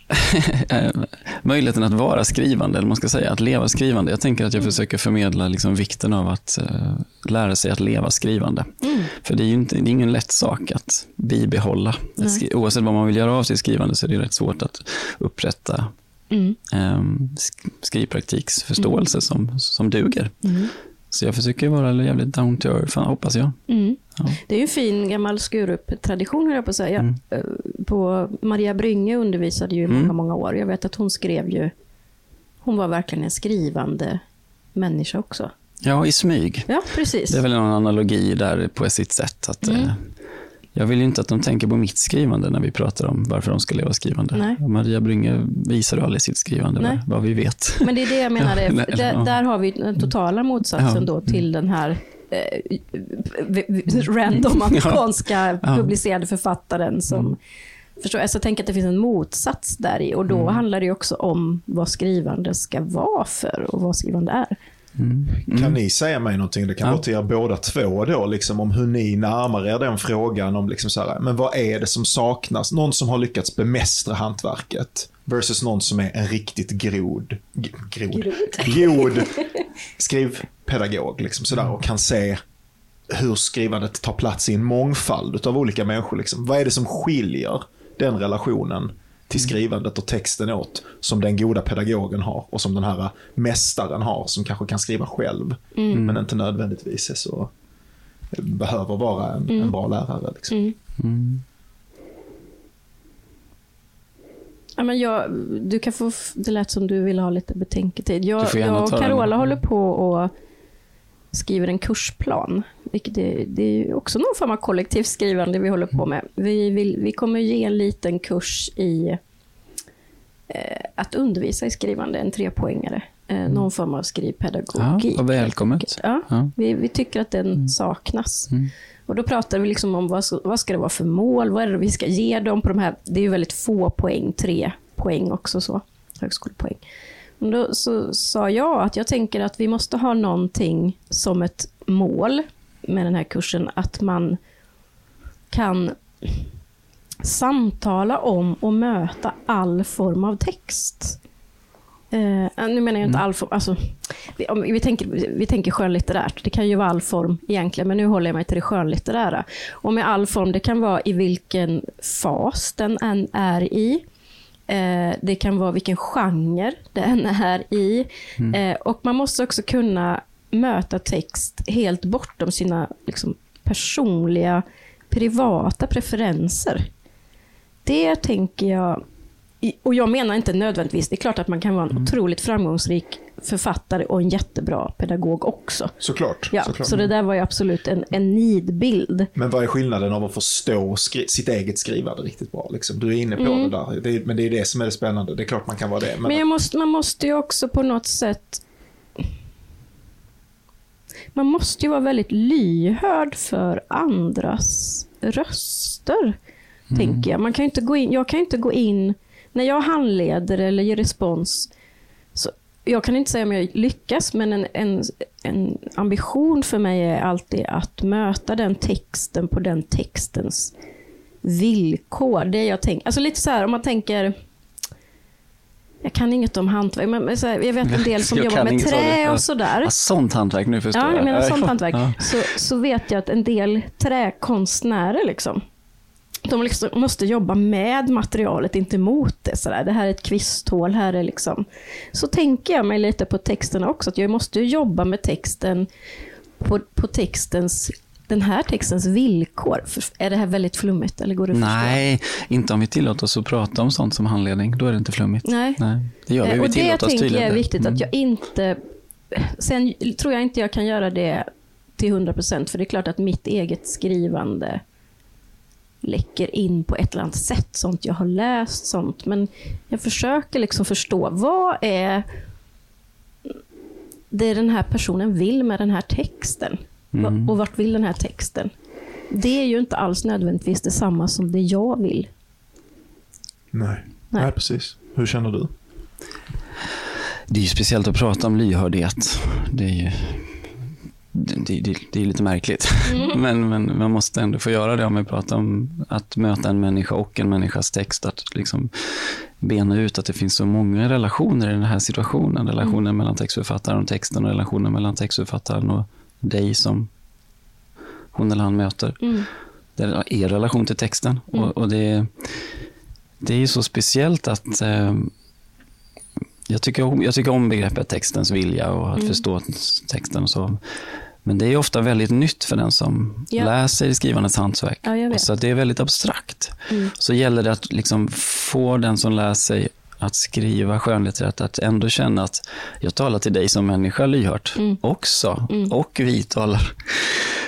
möjligheten att vara skrivande, eller man ska säga att leva skrivande. Jag tänker att jag försöker förmedla liksom vikten av att uh, lära sig att leva skrivande. Mm. För det är ju inte, det är ingen lätt sak att bibehålla. Skri- oavsett vad man vill göra av sitt skrivande så är det rätt svårt att upprätta mm. um, skrivpraktiksförståelse mm. som, som duger. Så jag försöker vara jävligt down to earth, hoppas jag. Mm. Ja. Det är ju en fin gammal Skurup-tradition, höll jag på att säga. Mm. Eh, på Maria Brynge undervisade ju i många, mm. många år. Jag vet att hon skrev ju... Hon var verkligen en skrivande människa också. Ja, i smyg. Ja, precis. Det är väl en analogi där på sitt sätt. Att, mm. Jag vill ju inte att de tänker på mitt skrivande när vi pratar om varför de ska leva skrivande. Nej. Maria Brynge visar aldrig sitt skrivande, Nej. vad vi vet. Men det är det jag menar, ja, där, där, har vi den totala motsatsen ja. då till den här eh, random amerikanska ja. publicerade författaren som mm. Förstår, alltså jag tänker att det finns en motsats där i och då mm. handlar det också om vad skrivande ska vara för och vad skrivande är. Mm. Mm. Kan ni säga mig någonting, det kan ja. vara till er båda två då, liksom, om hur ni närmar er den frågan om liksom så här, men vad är det som saknas? Någon som har lyckats bemästra hantverket versus någon som är en riktigt grod, grod, god skrivpedagog liksom, sådär, och kan se hur skrivandet tar plats i en mångfald av olika människor. Liksom. Vad är det som skiljer den relationen till mm. skrivandet och texten åt som den goda pedagogen har och som den här mästaren har som kanske kan skriva själv mm. men inte nödvändigtvis är så behöver vara en, mm. en bra lärare. Liksom. Mm. mm. Ja, men jag, du kan få, det lät som du ville ha lite betänketid. Jag, jag och Carola håller på och skriver en kursplan. Vilket är, det är också någon form av kollektivt skrivande vi håller på med. Vi, vill, vi kommer ge en liten kurs i eh, att undervisa i skrivande, en trepoängare. Eh, mm. Någon form av skrivpedagogik. Ja, välkommet. Ja, ja. Vi, vi, tycker att den mm. saknas. Mm. Och Då pratar vi liksom om vad, vad ska det vara för mål, vad är det vi ska ge dem på de här, det är ju väldigt få poäng, tre poäng också så, högskolepoäng. Men då så sa jag att jag tänker att vi måste ha någonting som ett mål med den här kursen, att man kan samtala om och möta all form av text. Eh, nu menar jag inte mm. all form, alltså, vi, om, vi, tänker, vi tänker skönlitterärt, det kan ju vara all form egentligen, men nu håller jag mig till det skönlitterära. Och med all form, det kan vara i vilken fas den än är i. Eh, det kan vara vilken genre den är i. Mm. Eh, och man måste också kunna möta text helt bortom sina liksom, personliga, privata preferenser. Det tänker jag, och jag menar inte nödvändigtvis, det är klart att man kan vara en mm. otroligt framgångsrik författare och en jättebra pedagog också. Såklart. Ja, såklart. Så det där var ju absolut en, en nidbild. Men vad är skillnaden av att förstå sitt eget skrivande riktigt bra? Liksom? Du är inne på mm. det där, det är, men det är det som är det spännande. Det är klart man kan vara det. Men, men måste, man måste ju också på något sätt man måste ju vara väldigt lyhörd för andras röster, mm. tänker jag. Man kan inte gå in, jag kan inte gå in, när jag handleder eller ger respons, jag kan inte säga om jag lyckas, men en, en, en ambition för mig är alltid att möta den texten på den textens villkor. Det jag tänker, alltså lite så här om man tänker, jag kan inget om hantverk, men så här, jag vet en del som jobbar med trä och sådär. Ja, sånt hantverk, nu förstår ja, jag. menar sånt hantverk. Ja. Så, så vet jag att en del träkonstnärer, liksom, de liksom måste jobba med materialet, inte mot det. Så där. Det här är ett kvisthål, här är liksom... Så tänker jag mig lite på texterna också, att jag måste jobba med texten på, på textens den här textens villkor? Är det här väldigt flummigt? Eller går det Nej, inte om vi tillåter oss att prata om sånt som handledning. Då är det inte flummigt. Nej. Nej det gör vi. Eh, vi och det tänker jag är viktigt mm. att jag inte... Sen tror jag inte jag kan göra det till 100 procent, för det är klart att mitt eget skrivande läcker in på ett eller annat sätt, sånt jag har läst, sånt. Men jag försöker liksom förstå, vad är det den här personen vill med den här texten? Mm. Och vart vill den här texten? Det är ju inte alls nödvändigtvis detsamma som det jag vill. Nej, Nej. Nej precis. Hur känner du? Det är ju speciellt att prata om lyhördhet. Det är ju det, det, det är lite märkligt. Mm. men, men man måste ändå få göra det om vi pratar om att möta en människa och en människas text. Att liksom bena ut att det finns så många relationer i den här situationen. Relationen mm. mellan textförfattaren och texten och relationen mellan textförfattaren och dig som hon eller han möter. Mm. Det är er relation till texten. Mm. Och, och, det, det är så speciellt att eh, jag, tycker om, jag tycker om begreppet textens vilja och att mm. förstå texten. och så. Men det är ofta väldigt nytt för den som ja. läser i skrivandets hantverk. Ja, så det är väldigt abstrakt. Mm. Så gäller det att liksom få den som lär sig att skriva skönlitterärt, att ändå känna att jag talar till dig som människa lyhört mm. också. Mm. Och vi talar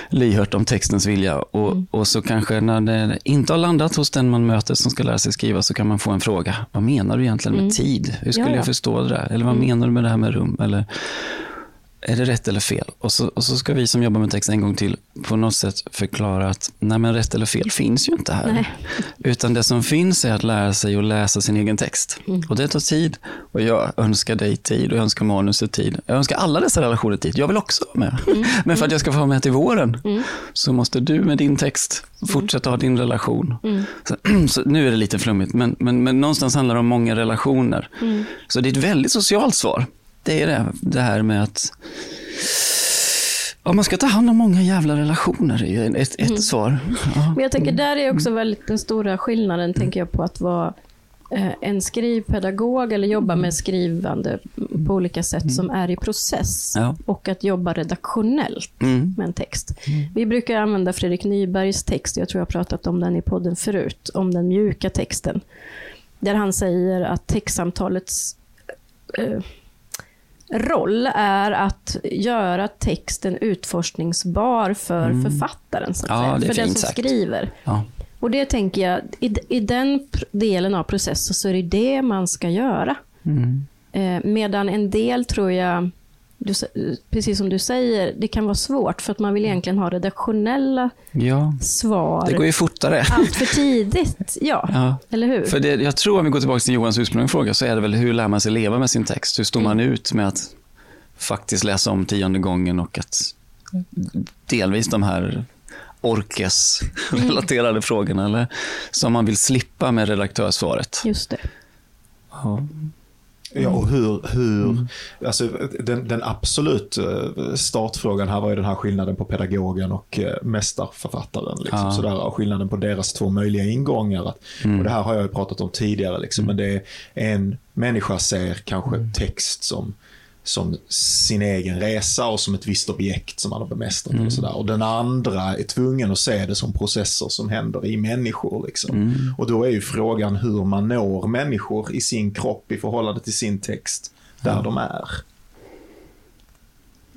lyhört om textens vilja. Och, mm. och så kanske när det inte har landat hos den man möter som ska lära sig skriva så kan man få en fråga. Vad menar du egentligen med mm. tid? Hur skulle ja, ja. jag förstå det där? Eller vad mm. menar du med det här med rum? Eller, är det rätt eller fel? Och så, och så ska vi som jobbar med text en gång till på något sätt förklara att nej men rätt eller fel finns ju inte här. Nej. Utan det som finns är att lära sig att läsa sin egen text. Mm. Och det tar tid. Och jag önskar dig tid och jag önskar manuset tid. Jag önskar alla dessa relationer tid. Jag vill också vara med. Mm. Men för att jag ska få vara med till våren mm. så måste du med din text fortsätta ha din relation. Mm. Så, så, nu är det lite flummigt, men, men, men någonstans handlar det om många relationer. Mm. Så det är ett väldigt socialt svar det är det, det här med att Ja, man ska ta hand om många jävla relationer, är ett, ett mm. svar. Ja. Men jag tänker, där är också väldigt den stora skillnaden, mm. tänker jag på att vara eh, en skrivpedagog eller jobba med skrivande på olika sätt mm. som är i process. Ja. Och att jobba redaktionellt mm. med en text. Mm. Vi brukar använda Fredrik Nybergs text, jag tror jag har pratat om den i podden förut, om den mjuka texten. Där han säger att textsamtalets eh, roll är att göra texten utforskningsbar för mm. författaren, så ja, för den som sagt. skriver. Ja. Och det tänker jag, i, i den delen av processen så är det det man ska göra. Mm. Eh, medan en del tror jag, du, precis som du säger, det kan vara svårt för att man vill egentligen ha redaktionella ja. svar. Det går ju fortare. Allt för tidigt, ja. ja. Eller hur? För det, jag tror om vi går tillbaka till Johans ursprungliga fråga så är det väl hur lär man sig leva med sin text? Hur står man mm. ut med att faktiskt läsa om tionde gången och att delvis de här orkes-relaterade mm. frågorna eller som man vill slippa med redaktörsvaret. Just det. Ja. Ja, och hur, hur mm. alltså den, den, absolut eh, startfrågan här var ju den här skillnaden på pedagogen och eh, mästarförfattaren. Liksom, ja. sådär, och skillnaden på deras två möjliga ingångar. Att, mm. Och det här har jag ju pratat om tidigare, liksom, mm. men det är en människa ser kanske mm. text som som sin egen resa och som ett visst objekt som man har bemästrat. Mm. Och, sådär. och den andra är tvungen att se det som processer som händer i människor. Liksom. Mm. Och då är ju frågan hur man når människor i sin kropp i förhållande till sin text där mm. de är.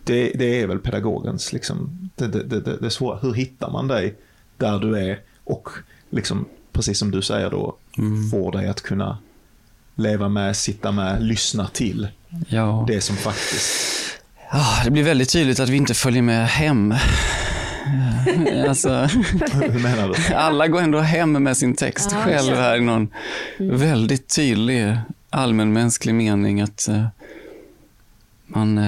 Det, det, är väl pedagogens, liksom, det, det, det, det svåra. Hur hittar man dig där du är och liksom, precis som du säger då, mm. får dig att kunna leva med, sitta med, lyssna till ja. det som faktiskt... Ja, det blir väldigt tydligt att vi inte följer med hem. Alltså, Hur menar du? Alla går ändå hem med sin text ja, själv här i någon mm. väldigt tydlig allmänmänsklig mening att uh, man...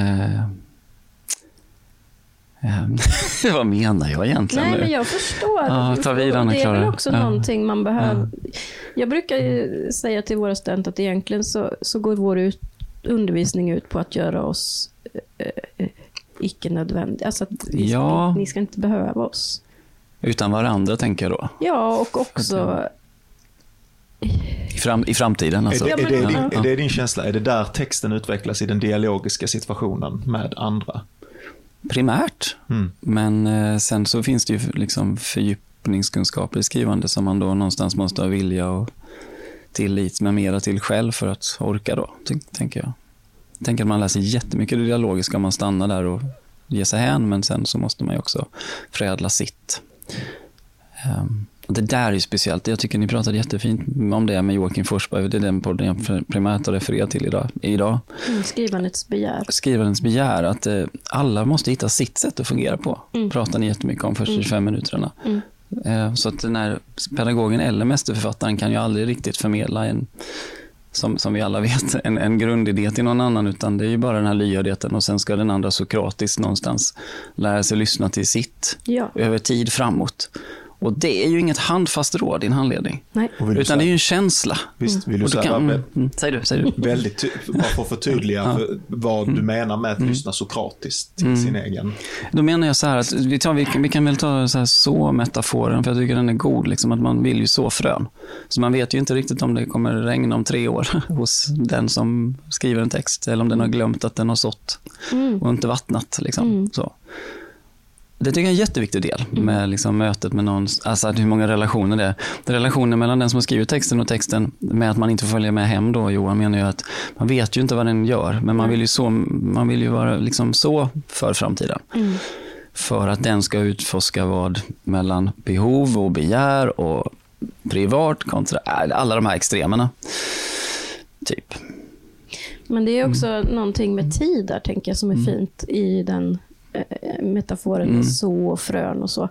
Uh, vad menar jag egentligen Nej, men jag förstår. Ja, ta vid, Anna, det är väl också ja. någonting man behöver. Ja. Jag brukar säga till våra studenter att egentligen så, så går vår ut, undervisning ut på att göra oss eh, eh icke nödvändiga. Alltså att vi ska, ja. ni ska inte behöva oss. Utan varandra tänker jag då? Ja, och också i, fram, I framtiden alltså? Är det, är, det din, är det din känsla? Är det där texten utvecklas i den dialogiska situationen med andra? Primärt. Mm. Men eh, sen så finns det ju liksom fördjupningskunskaper i skrivande som man då någonstans måste ha vilja och tillit med mera till själv för att orka då, tänker jag. Tänker att man läser jättemycket det dialogiska om man stannar där och ger sig hän, men sen så måste man ju också förädla sitt. Um, det där är speciellt. Jag tycker ni pratade jättefint om det med Joakim Forsberg. Det är den podden jag primärt har refererat till idag. idag. Mm, skrivandets begär. Skrivandets begär. Att eh, alla måste hitta sitt sätt att fungera på. Mm. pratar ni jättemycket om första 25 mm. minuterna. Mm. Eh, så att den här pedagogen eller mästerförfattaren kan ju aldrig riktigt förmedla en som, som vi alla vet, en, en grundidé till någon annan, utan det är ju bara den här lyhördheten och sen ska den andra sokratiskt någonstans lära sig lyssna till sitt Ja. över tid framåt. Och det är ju inget handfast råd i en handledning, utan det är ju en känsla. Visst, vill du säga kan, mm, mm, säg du, säg du. väldigt ty- bara för att förtydliga för vad du menar med att lyssna sokratiskt till sin egen. Då menar jag så här att vi, tar, vi, kan- vi kan väl ta så här så-metaforen, för jag tycker den är god. Liksom, att man vill ju så frön. Så man vet ju inte riktigt om det kommer regna om tre år hos den som skriver en text, eller om den har glömt att den har sått och inte vattnat. Liksom. Så. Det tycker jag är en jätteviktig del med liksom mötet med någon, alltså att hur många relationer det är. Relationen mellan den som har skrivit texten och texten med att man inte får följa med hem då, Johan menar ju att man vet ju inte vad den gör, men man vill ju, så, man vill ju vara liksom så för framtiden. För att den ska utforska vad mellan behov och begär och privat kontra äh, alla de här extremerna. Typ. Men det är också Mm. någonting med tid där, tänker jag, som är fint i den eh, metaforen Mm. så och frön och så.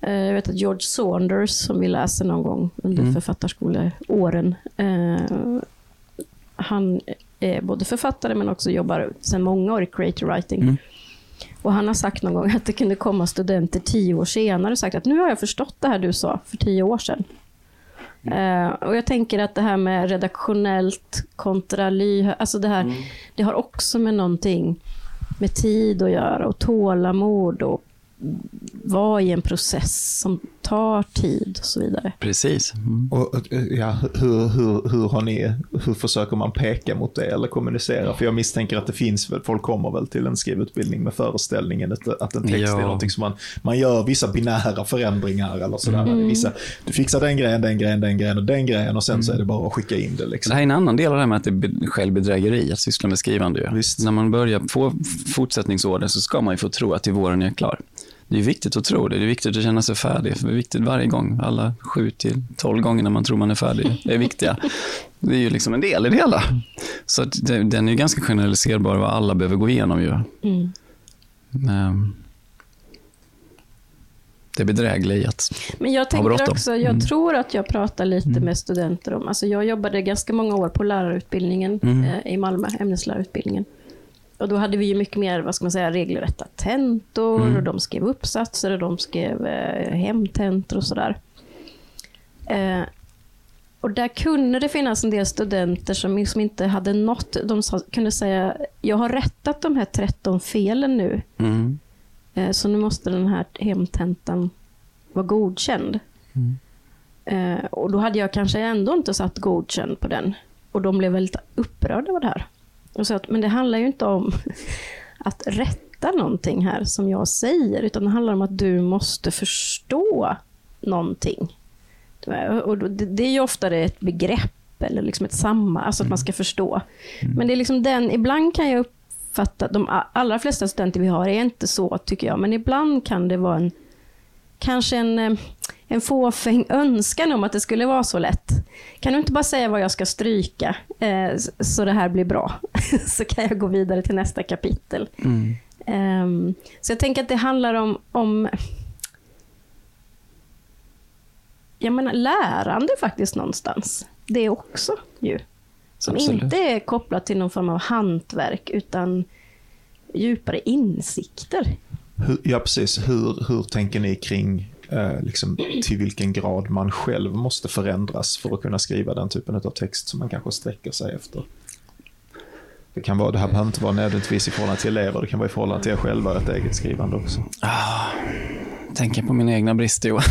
Eh, jag vet att George Saunders, som vi läser någon gång under Mm. författarskoleåren, eh, han är både författare men också jobbar sedan många år i creative writing. Mm. Och han har sagt någon gång att det kunde komma studenter tio år senare och sagt att nu har jag förstått det här du sa för tio år sedan. Eh, och jag tänker att det här med redaktionellt kontra lyhörd, alltså det här, det har också med någonting med tid att göra och tålamod och vara i en process som tar tid och så vidare. Precis. Mm. Och, ja, hur, hur, hur, har ni, hur försöker man peka mot det eller kommunicera? För jag misstänker att det finns, folk kommer väl till en skrivutbildning med föreställningen att, att en text Ja. är någonting som man, man gör vissa binära förändringar eller sådär. Mm. Vissa, du fixar den grejen, den grejen, den grejen och den grejen och sen så är det bara att skicka in det. Liksom. det här är en annan del av det här med att det är be- självbedrägeri att syssla med skrivande. Ju. När man börjar få fortsättningsorder så ska man ju få tro att till våren är jag klar. Det är viktigt att tro det. Det är viktigt att känna sig färdig. Det är viktigt varje gång. Alla sju till tolv gånger när man tror man är färdig är viktiga. Det är ju liksom en del i det hela. Så att det, den är ju ganska generaliserbar vad alla behöver gå igenom ju. Mm. Ehm, Det är bedrägligt i att... Men jag tänker också, jag Mm. tror att jag pratar lite med studenter om, alltså jag jobbade ganska många år på lärarutbildningen Mm. eh, i Malmö, ämneslärarutbildningen. Och då hade vi ju mycket mer, vad ska man säga, regelrätta tentor Mm. och de skrev uppsatser och de skrev eh, hemtentor och sådär. Eh, och där kunde det finnas en del studenter som liksom inte hade nått, de sa, kunde säga, jag har rättat de här 13 felen nu, Mm. Eh, Så nu måste den här hemtentan vara godkänd. Eh, Och då hade jag kanske ändå inte satt godkänd på den. Och de blev väldigt upprörda över det här. Och sa att, men det handlar ju inte om att rätta någonting här som jag säger, utan det handlar om att du måste förstå någonting. Och det är ju ofta ett begrepp eller liksom ett samma, alltså att man ska förstå. Men det är liksom den, ibland kan jag uppfatta, de allra flesta studenter vi har är inte så tycker jag, men ibland kan det vara en, kanske en, eh, en fåfäng önskan om att det skulle vara så lätt. Kan du inte bara säga vad jag ska stryka eh, så det här blir bra? så kan jag gå vidare till nästa kapitel. Mm. Ehm, så jag tänker att det handlar om, om jag menar, lärande faktiskt någonstans. Det också ju. Som Absolut. inte är kopplat till någon form av hantverk utan djupare insikter. Hur, ja, precis. Hur, hur tänker ni kring liksom, till vilken grad man själv måste förändras för att kunna skriva den typen av text som man kanske sträcker sig efter? Det, kan vara, det här behöver inte vara nödvändigtvis i förhållande till elever, det kan vara i förhållande till er själva, ett eget skrivande också. Ah, tänker på mina egna brister, Johan.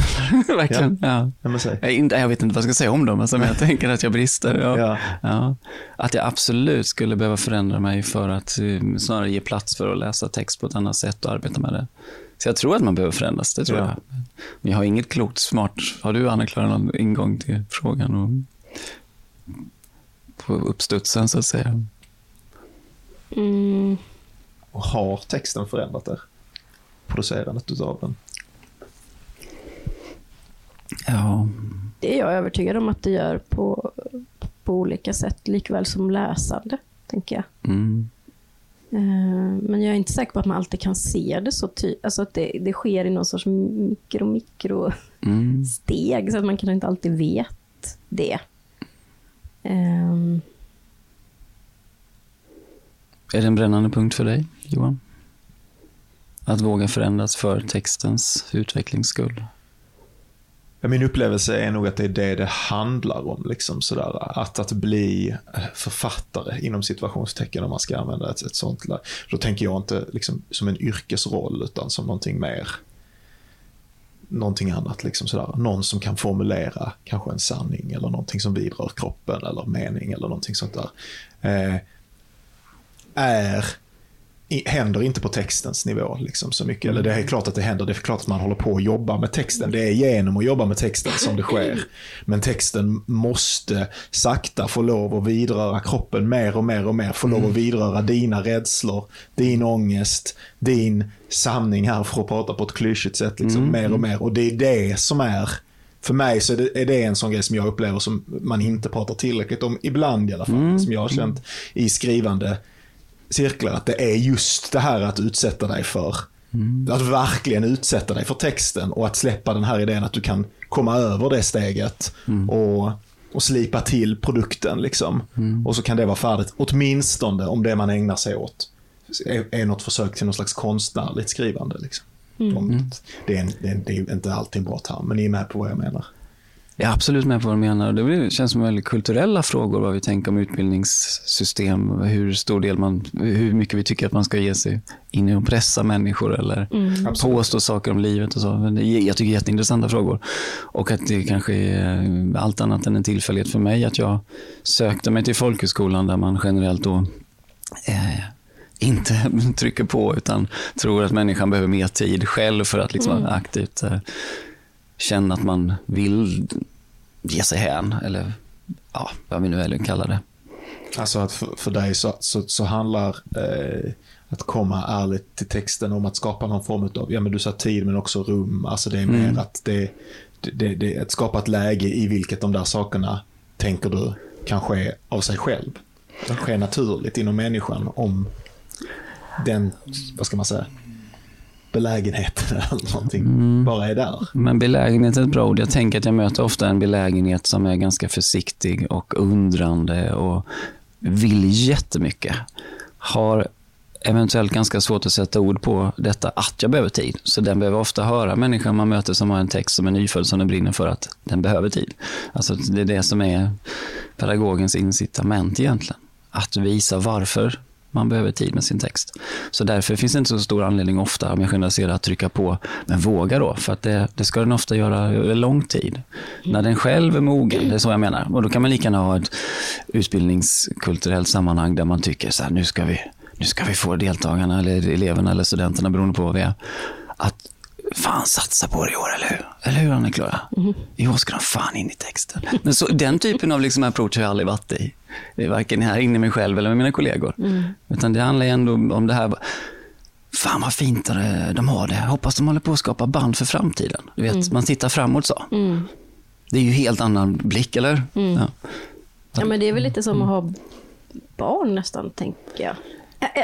Verkligen. Ja. Ja. Jag, inte, jag vet inte vad jag ska säga om dem, alltså, men jag tänker att jag brister. Ja. Ja. Ja. Att jag absolut skulle behöva förändra mig för att eh, snarare ge plats för att läsa text på ett annat sätt och arbeta med det. Så jag tror att man behöver förändras, det tror Ja. jag. Men jag har inget klokt, smart. Har du, Anna-Klara, någon ingång till frågan? Och på uppstudsen, så att säga. Mm, Och har texten förändrat er? Producerandet utav den? Ja, det är jag övertygad om att det gör på, på olika sätt, likväl som läsande, tänker jag. mm. Eh, men jag är inte säker på att man alltid kan se det så tydligt. Alltså att det, det sker i någon sorts mikro, mikro mm. steg. Så att man kanske inte alltid vet det. Um. Är det en brännande punkt för dig, Johan? Att våga förändras för textens utvecklings skull? Min upplevelse är nog att det är det det handlar om. Liksom sådär. Att, att bli författare inom situationstecken om man ska använda ett, ett sånt. Då tänker jag inte liksom, som en yrkesroll utan som någonting mer någonting annat. Liksom sådär. Någon som kan formulera kanske en sanning eller någonting som vidrör kroppen eller mening eller någonting sånt där. Eh, är händer inte på textens nivå liksom, så mycket. Eller det är klart att det händer, det är klart att man håller på att jobba med texten. Det är genom att jobba med texten som det sker. Men texten måste sakta få lov att vidröra kroppen mer och mer och mer. Få lov att mm. vidröra dina rädslor, din ångest, din sanning här för att prata på ett klyschigt sätt. Liksom, mm. Mer och mer. Och det är det som är för mig så är det, är det, en sån grej som jag upplever som man inte pratar tillräckligt om, ibland i alla fall, mm. som jag har känt i skrivande cirklar, att det är just det här att utsätta dig för Mm. Att verkligen utsätta dig för texten och att släppa den här idén att du kan komma över det steget mm. och, och slipa till produkten. Liksom. Mm. Och så kan det vara färdigt, åtminstone om det man ägnar sig åt är, är något försök till något slags konstnärligt skrivande. Liksom. Mm. Det, är, det, är, det, är, inte alltid en bra term, men ni är med på vad jag menar. Jag är absolut med på vad du menar. Det känns som väldigt kulturella frågor vad vi tänker om utbildningssystem. Hur stor del man, hur mycket vi tycker att man ska ge sig in i och pressa människor eller mm. påstå saker om livet och så. Jag tycker jätteintressanta frågor. Och att det kanske är allt annat än en tillfällighet för mig att jag sökte mig till folkhögskolan där man generellt då eh, inte trycker på utan tror att människan behöver mer tid själv för att liksom mm. aktivt eh, känna att man vill ge sig hän, eller ja, vad vi nu väljer kalla det. Alltså att för, för dig så, så, så handlar eh, att komma ärligt till texten om att skapa någon form av, ja men du sa tid men också rum. Alltså det är mer mm. att det, det, det, att skapa ett läge i vilket de där sakerna tänker du kan ske av sig själv. Det sker naturligt inom människan om den, vad ska man säga, belägenheten eller någonting mm. bara är där. Men belägenhet är ett bra ord. Jag tänker att jag möter ofta en belägenhet som är ganska försiktig och undrande och vill jättemycket. Har eventuellt ganska svårt att sätta ord på detta att jag behöver tid. Så den behöver ofta höra människan man möter som har en text som är nyfödd som den brinner för att den behöver tid. Alltså det är det som är pedagogens incitament egentligen. Att visa varför man behöver tid med sin text. Så därför finns det inte så stor anledning ofta, om jag generaliserar, att trycka på. Men våga då, för att det, det ska den ofta göra över lång tid. Mm. När den själv är mogen, det är så jag menar. Och då kan man lika gärna ha ett utbildningskulturellt sammanhang där man tycker så här, nu ska vi, nu ska vi få deltagarna, eller eleverna eller studenterna, beroende på vad vi är, att fan satsa på det i år, eller hur? Eller hur Anna-Klara? Mm. I år ska de fan in i texten. Men så, den typen av liksom approach har jag aldrig varit i. Det är varken här inne i mig själv eller med mina kollegor. Mm. Utan det handlar ändå om det här, fan vad fint de har det. Hoppas de håller på att skapa band för framtiden. Du vet, mm. man tittar framåt så. Mm. Det är ju helt annan blick, eller? Mm. Ja. ja, men det är väl lite som att ha barn nästan, tänker jag.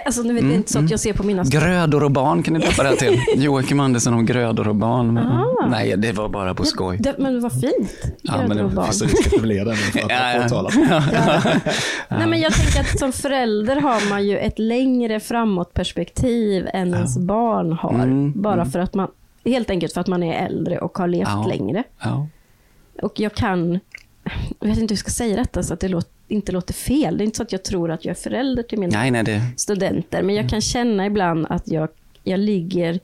Alltså, nu vet mm, inte så att jag ser på mina... Grödor och barn kan ni döpa det till. Joakim Andersson om grödor och barn. Men, ah. nej, det var bara på skoj. Det, men vad fint. Grödor ja, men det, och barn. Finns det risk att bli den för att ja, påtala? Ja. ja. Nej, men jag tänker att som förälder har man ju ett längre framåtperspektiv än ja. ens barn har. Mm, bara mm. för att man, helt enkelt för att man är äldre och har levt längre. Och jag kan, jag vet inte hur jag ska säga detta så att det låter inte låter fel. Det är inte så att jag tror att jag är förälder till mina nej, nej, det... studenter. Men jag kan känna ibland att jag, jag ligger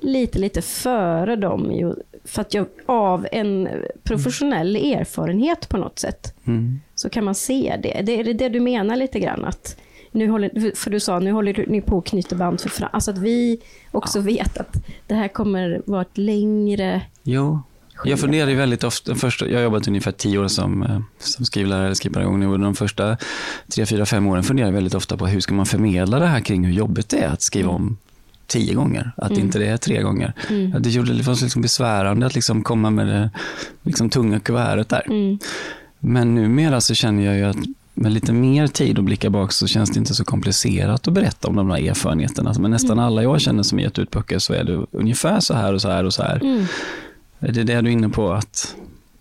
lite, lite före dem. För att jag av en professionell erfarenhet på något sätt, mm. så kan man se det. det. Är det det du menar lite grann? Att nu håller, för du sa, nu håller ni på att knyta band för fram. Alltså att vi också ja. vet att det här kommer vara ett längre jo. Jag funderar väldigt ofta, först, jag har jobbat ungefär tio år som, eh, som skrivlärare eller skrivpedagog och de första tre, fyra, fem åren funderar jag väldigt ofta på hur ska man förmedla det här kring hur jobbigt det är att skriva om tio gånger, att mm. inte det är tre gånger. Mm. Det, gjorde, det var liksom besvärande att liksom komma med det liksom tunga kuvertet där. Mm. Men numera så känner jag ju att med lite mer tid att blicka bak så känns det inte så komplicerat att berätta om de här erfarenheterna. Men nästan mm. alla jag känner som gett ut böcker så är det ungefär så här och så här och så här. Mm. Är det det du är inne på? Att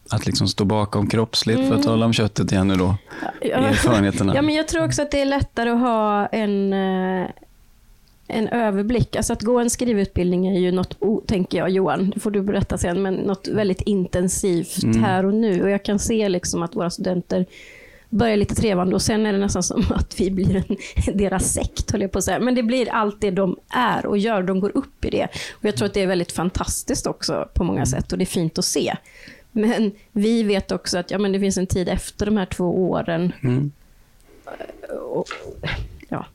att liksom stå bakom kroppsligt, för att tala om köttet igen nu då, Ja, erfarenheterna. Ja, men jag tror också att det är lättare att ha en, eh, en överblick. Alltså att gå en skrivutbildning är ju något, tänker jag Johan, det får du berätta sen, men något väldigt intensivt Mm. här och nu. Och jag kan se liksom att våra studenter börjar lite trevande och sen är det nästan som att vi blir en, deras sekt, höll jag på att säga. Men det blir allt det de är och gör, de går upp i det. Och jag tror att det är väldigt fantastiskt också på många sätt och det är fint att se. Men vi vet också att ja, men det finns en tid efter de här två åren. Mm. Och, ja.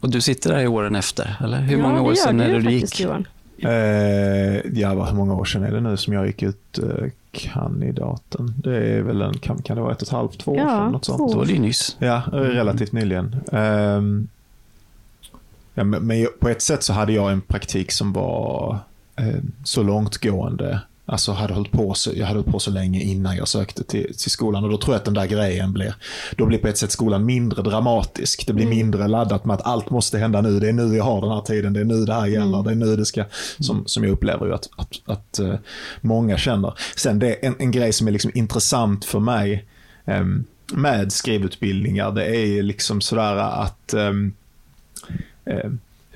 Och du sitter där i åren efter, eller? Hur ja, många år sedan är det du gick? Johan. Eh, ja, vad- hur många år sedan är det nu som jag gick ut eh, kandidaten? Det är väl en, kan, kan det vara ett och ett halvt, två år Ja, sedan? Något sånt. Då var det ju nyss. Ja, eh, relativt nyligen. Ehm, ja, men, men på ett sätt så hade jag en praktik som var eh, så långtgående. Alltså hade hållit på så, jag hade hållit på så länge innan jag sökte till, till skolan. Och då tror jag att den där grejen blir, då blir på ett sätt skolan mindre dramatisk. Det blir mindre laddat med att allt måste hända nu. Det är nu jag har den här tiden, det är nu det här gäller, det är nu det ska, som, som jag upplever ju att, att, att eh, många känner. Sen det är en, en grej som är liksom intressant för mig ehm, med skrivutbildningar, det är liksom sådär att ehm, eh,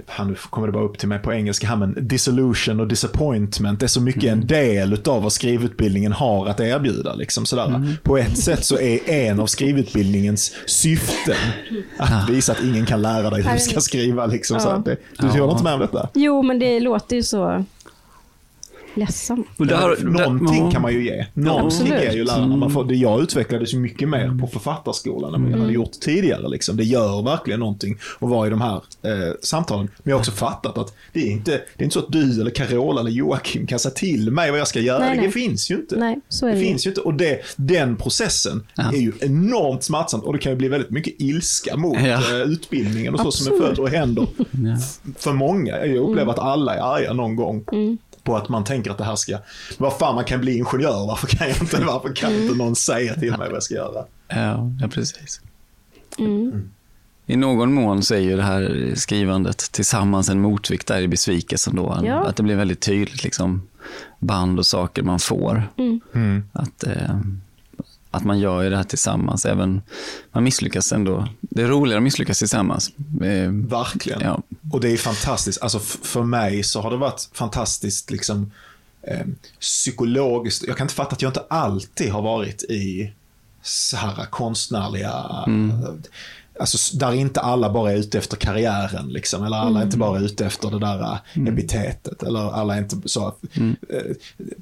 han, nu kommer det bara upp till mig på engelska här, men disillusion och disappointment är så mycket en del av vad skrivutbildningen har att erbjuda. Liksom sådär. På ett sätt så är en av skrivutbildningens syften att visa att ingen kan lära dig hur du ska skriva. Liksom, så Ja. att det, du håller inte med om detta? Jo, men det låter ju så Och där- Någonting där- kan man ju ge. Någonting Absolut. ger ju lärarna. Man får, det jag utvecklades ju mycket mer på författarskolan än vad jag hade gjort tidigare. Liksom. Det gör verkligen någonting att vara i de här eh, samtalen. Men jag har också fattat att det är, inte, det är inte så att du eller Carola eller Joakim kan säga till mig vad jag ska göra. Nej, Det nej. finns ju inte. Nej, så är Det det finns ju inte. Och det, den processen Ja. är ju enormt smärtsamt och det kan ju bli väldigt mycket ilska mot Ja. eh, utbildningen och så som är Absolut. född och händer Ja. för många. Jag upplever Mm. att alla är arga någon gång på att man tänker att det här ska, vad fan man kan bli ingenjör, varför kan jag inte, varför kan Mm. inte någon säga till mig vad jag ska göra? Ja, ja, precis. Mm. I någon mån så är ju det här skrivandet tillsammans en motvikt där i besvikelsen då. Ja. Att det blir väldigt tydligt liksom band och saker man får. Mm. Att, eh, att man gör ju det här tillsammans. Även man misslyckas ändå. Det är roligare att misslyckas tillsammans. Verkligen. Ja. Och det är fantastiskt, alltså för mig så har det varit fantastiskt liksom eh, psykologiskt. Jag kan inte fatta att jag inte alltid har varit i så här konstnärliga, alltså s- där inte alla bara är ute efter karriären liksom, eller alla är inte bara ute efter det där eh, epitetet, eller alla är inte så, eh,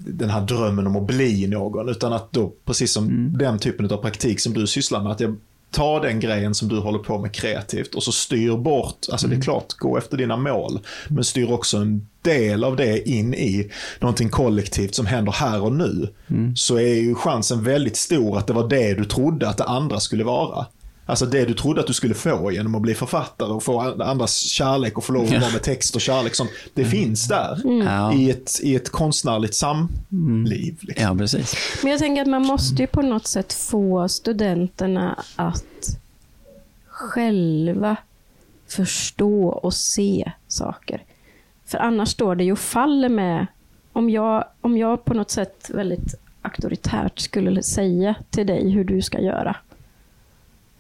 den här drömmen om att bli någon, utan att då, precis som den typen av praktik som du sysslar med, att jag tar den grejen som du håller på med kreativt och så styr bort, alltså det är klart, gå efter dina mål, men styr också en del av det in i någonting kollektivt som händer här och nu. Så är ju chansen väldigt stor att det var det du trodde att det andra skulle vara. Alltså det du trodde att du skulle få genom att bli författare och få andras kärlek och få lov att vara med text och kärlek. Sånt, det finns där Ja. i, ett, i ett konstnärligt samliv. Liksom. ja, precis. Men jag tänker att man måste ju på något sätt få studenterna att själva förstå och se saker. För annars står det ju och faller med, om jag, om jag på något sätt väldigt auktoritärt skulle säga till dig hur du ska göra.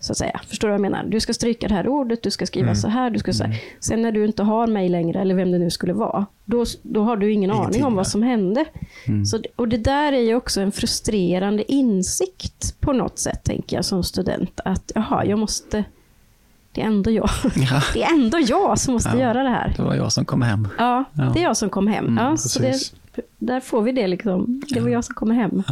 Så att säga. Förstår du vad jag menar? Du ska stryka det här ordet, du ska skriva så här. Du ska så här. Sen när du inte har mig längre, eller vem det nu skulle vara, då, då har du ingen Ingenting, aning om vad som hände. Så, det- och det där är ju också en frustrerande insikt på något sätt, tänker jag som student. Att jaha, jag måste... Det är ändå jag. Ja, Det är ändå jag som måste Ja. göra det här. det var jag som kom hem. Ja, Ja. det är jag som kom hem. ja, så det, där får vi det liksom. Det var jag som kom hem.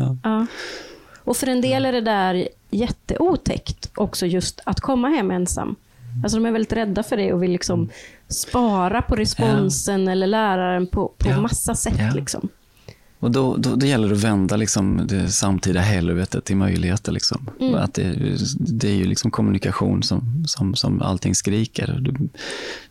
Ja. Ja. Och för en del är det där jätteotäckt också just att komma hem ensam. Alltså de är väldigt rädda för det och vill liksom spara på responsen eller läraren på, på Ja. massa sätt. Ja. Liksom. Och då, då, då gäller det att vända liksom det samtida helvetet till möjligheter. Liksom. Mm. Att det, det är ju liksom kommunikation som, som, som allting skriker. Då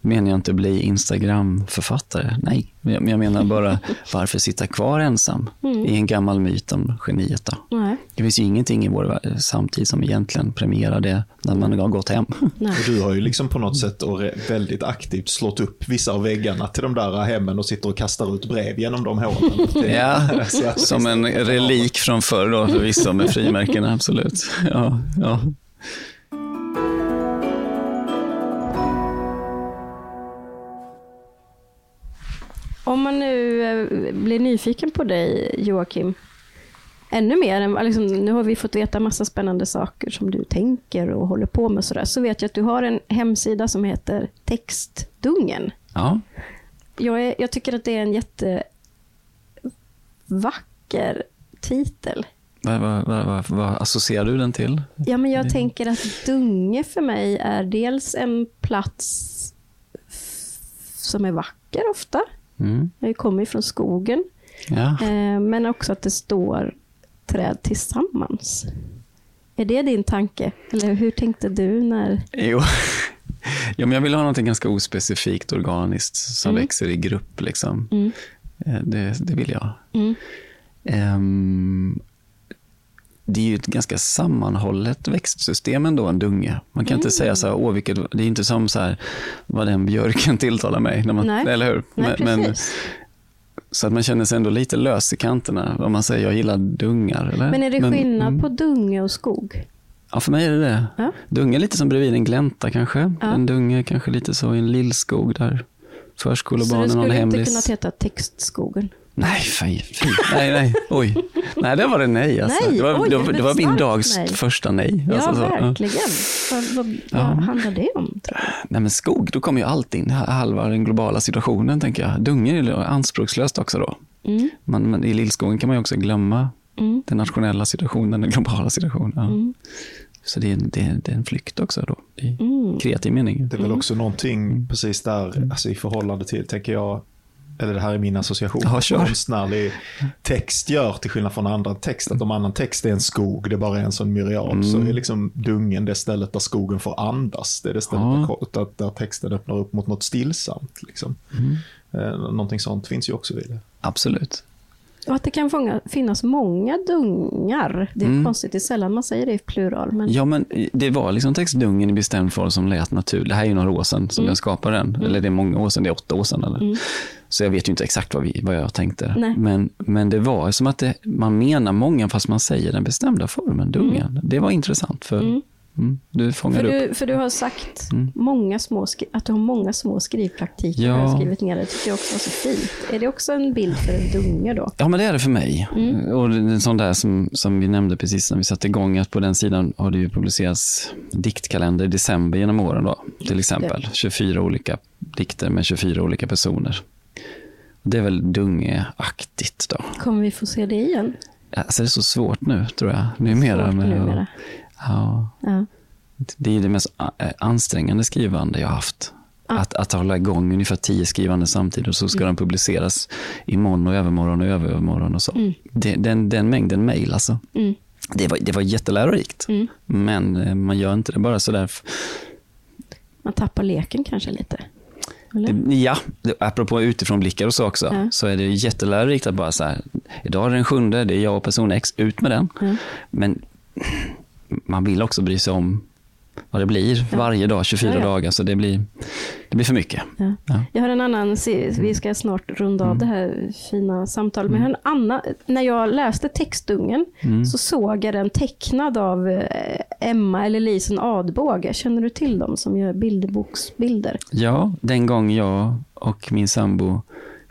menar jag inte bli Instagram-författare. Nej, jag, men jag menar bara varför sitta kvar ensam Mm. i en gammal myt om geniet. Då? Nej. Det finns ju ingenting i vår samtid som egentligen premierar det när man har gått hem. Nej. Och du har ju liksom på något sätt väldigt aktivt slått upp vissa av väggarna till de där hemmen och sitter och kastar ut brev genom de hålen. ja, som en relik från förr då förvisso med frimärkena, absolut. Ja, ja. Om man nu eh, blir nyfiken på dig, Joakim, ännu mer än, liksom, nu har vi fått veta massa spännande saker som du tänker och håller på med, sådär, så vet jag att du har en hemsida som heter Textdungen. Ja. Jag, är, jag tycker att det är en jättevacker titel. Vad, vad, vad, vad, associerar du den till? Ja, men jag tänker att Dunge för mig är dels en plats som är vacker ofta. Mm. Jag kommer från skogen. Ja. Eh, men också att det står träd tillsammans. Är det din tanke? Eller hur tänkte du när... Jo. Ja, men jag vill ha något ganska ospecifikt organiskt som mm. växer i grupp. Liksom. Mm. Eh, det, det, vill jag. Mm. Um, det är ju ett ganska sammanhållet växtsystem ändå, en dunge. Man kan mm. inte säga så här, åh, vilket, det är inte som så här, vad den björken tilltalar mig. När man. Eller hur? Nej, men, men, så att man känner sig ändå lite lös i kanterna. Om man säger jag gillar dungar. Eller? Men är det skillnad men, mm. på dunge och skog? Ja, för mig är det det. Ja. Dunge är lite som bredvid en glänta kanske. Ja. En dunge kanske lite så i en lillskog där förskolebarnen har en hemlis. Så det skulle inte kunnat heta textskogen? Nej, fy, fy. Nej, nej, oj. Nej, det var det nej. Alltså. Nej, det var, oj, det var, det var min dags nej. första nej. Ja, alltså, verkligen. Så. Vad, vad, ja. vad handlar det om? Nej, men skog, då kommer ju allt in. Halva den globala situationen, tänker jag. Dungen är anspråkslöst också då. Mm. Man, men I lillskogen kan man ju också glömma mm. den nationella situationen, den globala situationen. Ja. Mm. Så det är, det, det är en flykt också då, i mm. kreativ mening. Det är väl också någonting precis där, alltså i förhållande till, tänker jag, eller det här är min association, ja, konstnärlig text gör till skillnad från andra text. Att om annan text är en skog, det bara är en sån myriad, mm. så är liksom dungen det stället där skogen får andas. Det är det stället ja. där, där, texten öppnar upp mot något stillsamt. Liksom. Mm. Eh, någonting sånt finns ju också vid det. Absolut. Och att det kan fånga, finnas många dungar. Det är mm. konstigt, det är sällan man säger det i plural. Men... Ja, men det var liksom textdungen i bestämd form som lät naturligt. Det här är ju några år sedan som mm. jag skapade den. Mm. Eller det är många år sedan, det är åtta år sedan. Eller? Mm. Så jag vet ju inte exakt vad, vi, vad jag tänkte. Men, men det var som att det, man menar många fast man säger den bestämda formen, dungen. Mm. Det var intressant. för mm. Mm, du fångar för, du, upp. för du har sagt mm. många små att du har många små skrivpraktiker. Ja. Har skrivit ner det. tycker jag också var så fint. Är det också en bild för en dunge då? Ja, men det är det för mig. Mm. Och en sån där som, som vi nämnde precis när vi satte igång, att på den sidan har det ju publicerats diktkalender i december genom åren då, till exempel. 24 olika dikter med 24 olika personer. Det är väl dungeaktigt då. Kommer vi få se det igen? Alltså det är så svårt nu, tror jag. Numera. Svårt med, numera. Ja. ja. Det är det mest ansträngande skrivande jag har haft. Ja. Att, att hålla igång ungefär tio skrivande samtidigt och så ska mm. de publiceras imorgon och övermorgon och övermorgon och så. Mm. Det, den, den mängden mejl alltså. Mm. Det, var, det var jättelärorikt. Mm. Men eh, man gör inte det bara sådär. Man tappar leken kanske lite? Det, ja, apropå utifrån blickar och så också, ja. så är det jättelärorikt att bara så här, idag är det den sjunde, det är jag och person X, ut med den. Ja. Men man vill också bry sig om vad det blir ja. varje dag, 24 ja, ja. dagar, så det blir, det blir för mycket. Jag har en annan, vi ska snart runda av mm. det här fina samtalet, men jag har en annan, när jag läste textungen mm. så såg jag den tecknad av eh, Emma eller Lisen Adbåge. Känner du till dem som gör bilderboksbilder? Ja, den gång jag och min sambo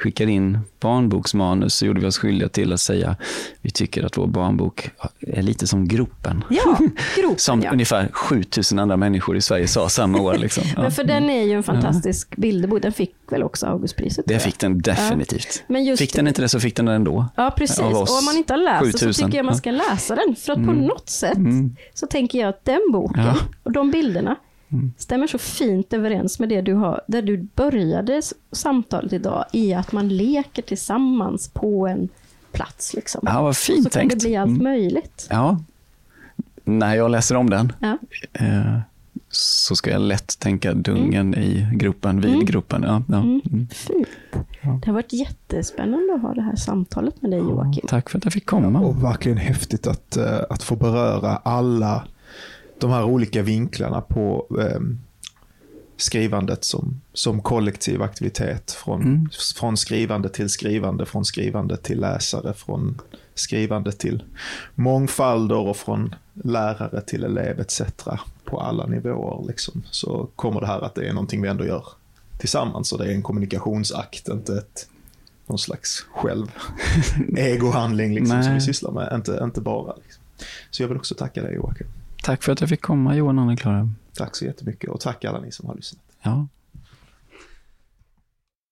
skickade in barnboksmanus så gjorde vi oss skyldiga till att säga vi tycker att vår barnbok är lite som Gropen. Ja, gropen som ja. ungefär 7000 andra människor i Sverige sa samma år. Liksom. Ja. Men för den är ju en fantastisk ja. bilderbok. Den fick väl också Augustpriset? Det fick den definitivt. Men just fick den inte det så fick den det ändå. Ja, precis. Och om man inte har läst den så tycker jag man ska läsa den. För att mm. på något sätt mm. så tänker jag att den boken och de bilderna Mm. stämmer så fint överens med det du har, där du började samtalet idag, i att man leker tillsammans på en plats. Liksom. Ja, vad fint så tänkt. kan det bli allt mm. möjligt. Ja, när jag läser om den. Ja. Eh, så ska jag lätt tänka Dungen mm. i gruppen, vid mm. gruppen. Ja, ja. Mm. mm. Fint. Det har varit jättespännande att ha det här samtalet med dig Joakim. Tack för att jag fick komma. Och verkligen häftigt att, eh, att få beröra alla de här olika vinklarna på um, skrivandet som, som kollektiv aktivitet. Från, mm. från skrivande till skrivande, från skrivande till läsare, från skrivande till mångfalder och från lärare till elev etc. På alla nivåer liksom. så kommer det här att det är någonting vi ändå gör tillsammans och det är en kommunikationsakt, inte ett någon slags själv egohandling liksom, som vi sysslar med, inte, inte bara. Liksom. Så jag vill också tacka dig Joakim. Tack för att jag fick komma Johan Anna-Klara. Tack så jättemycket och tack alla ni som har lyssnat. Ja.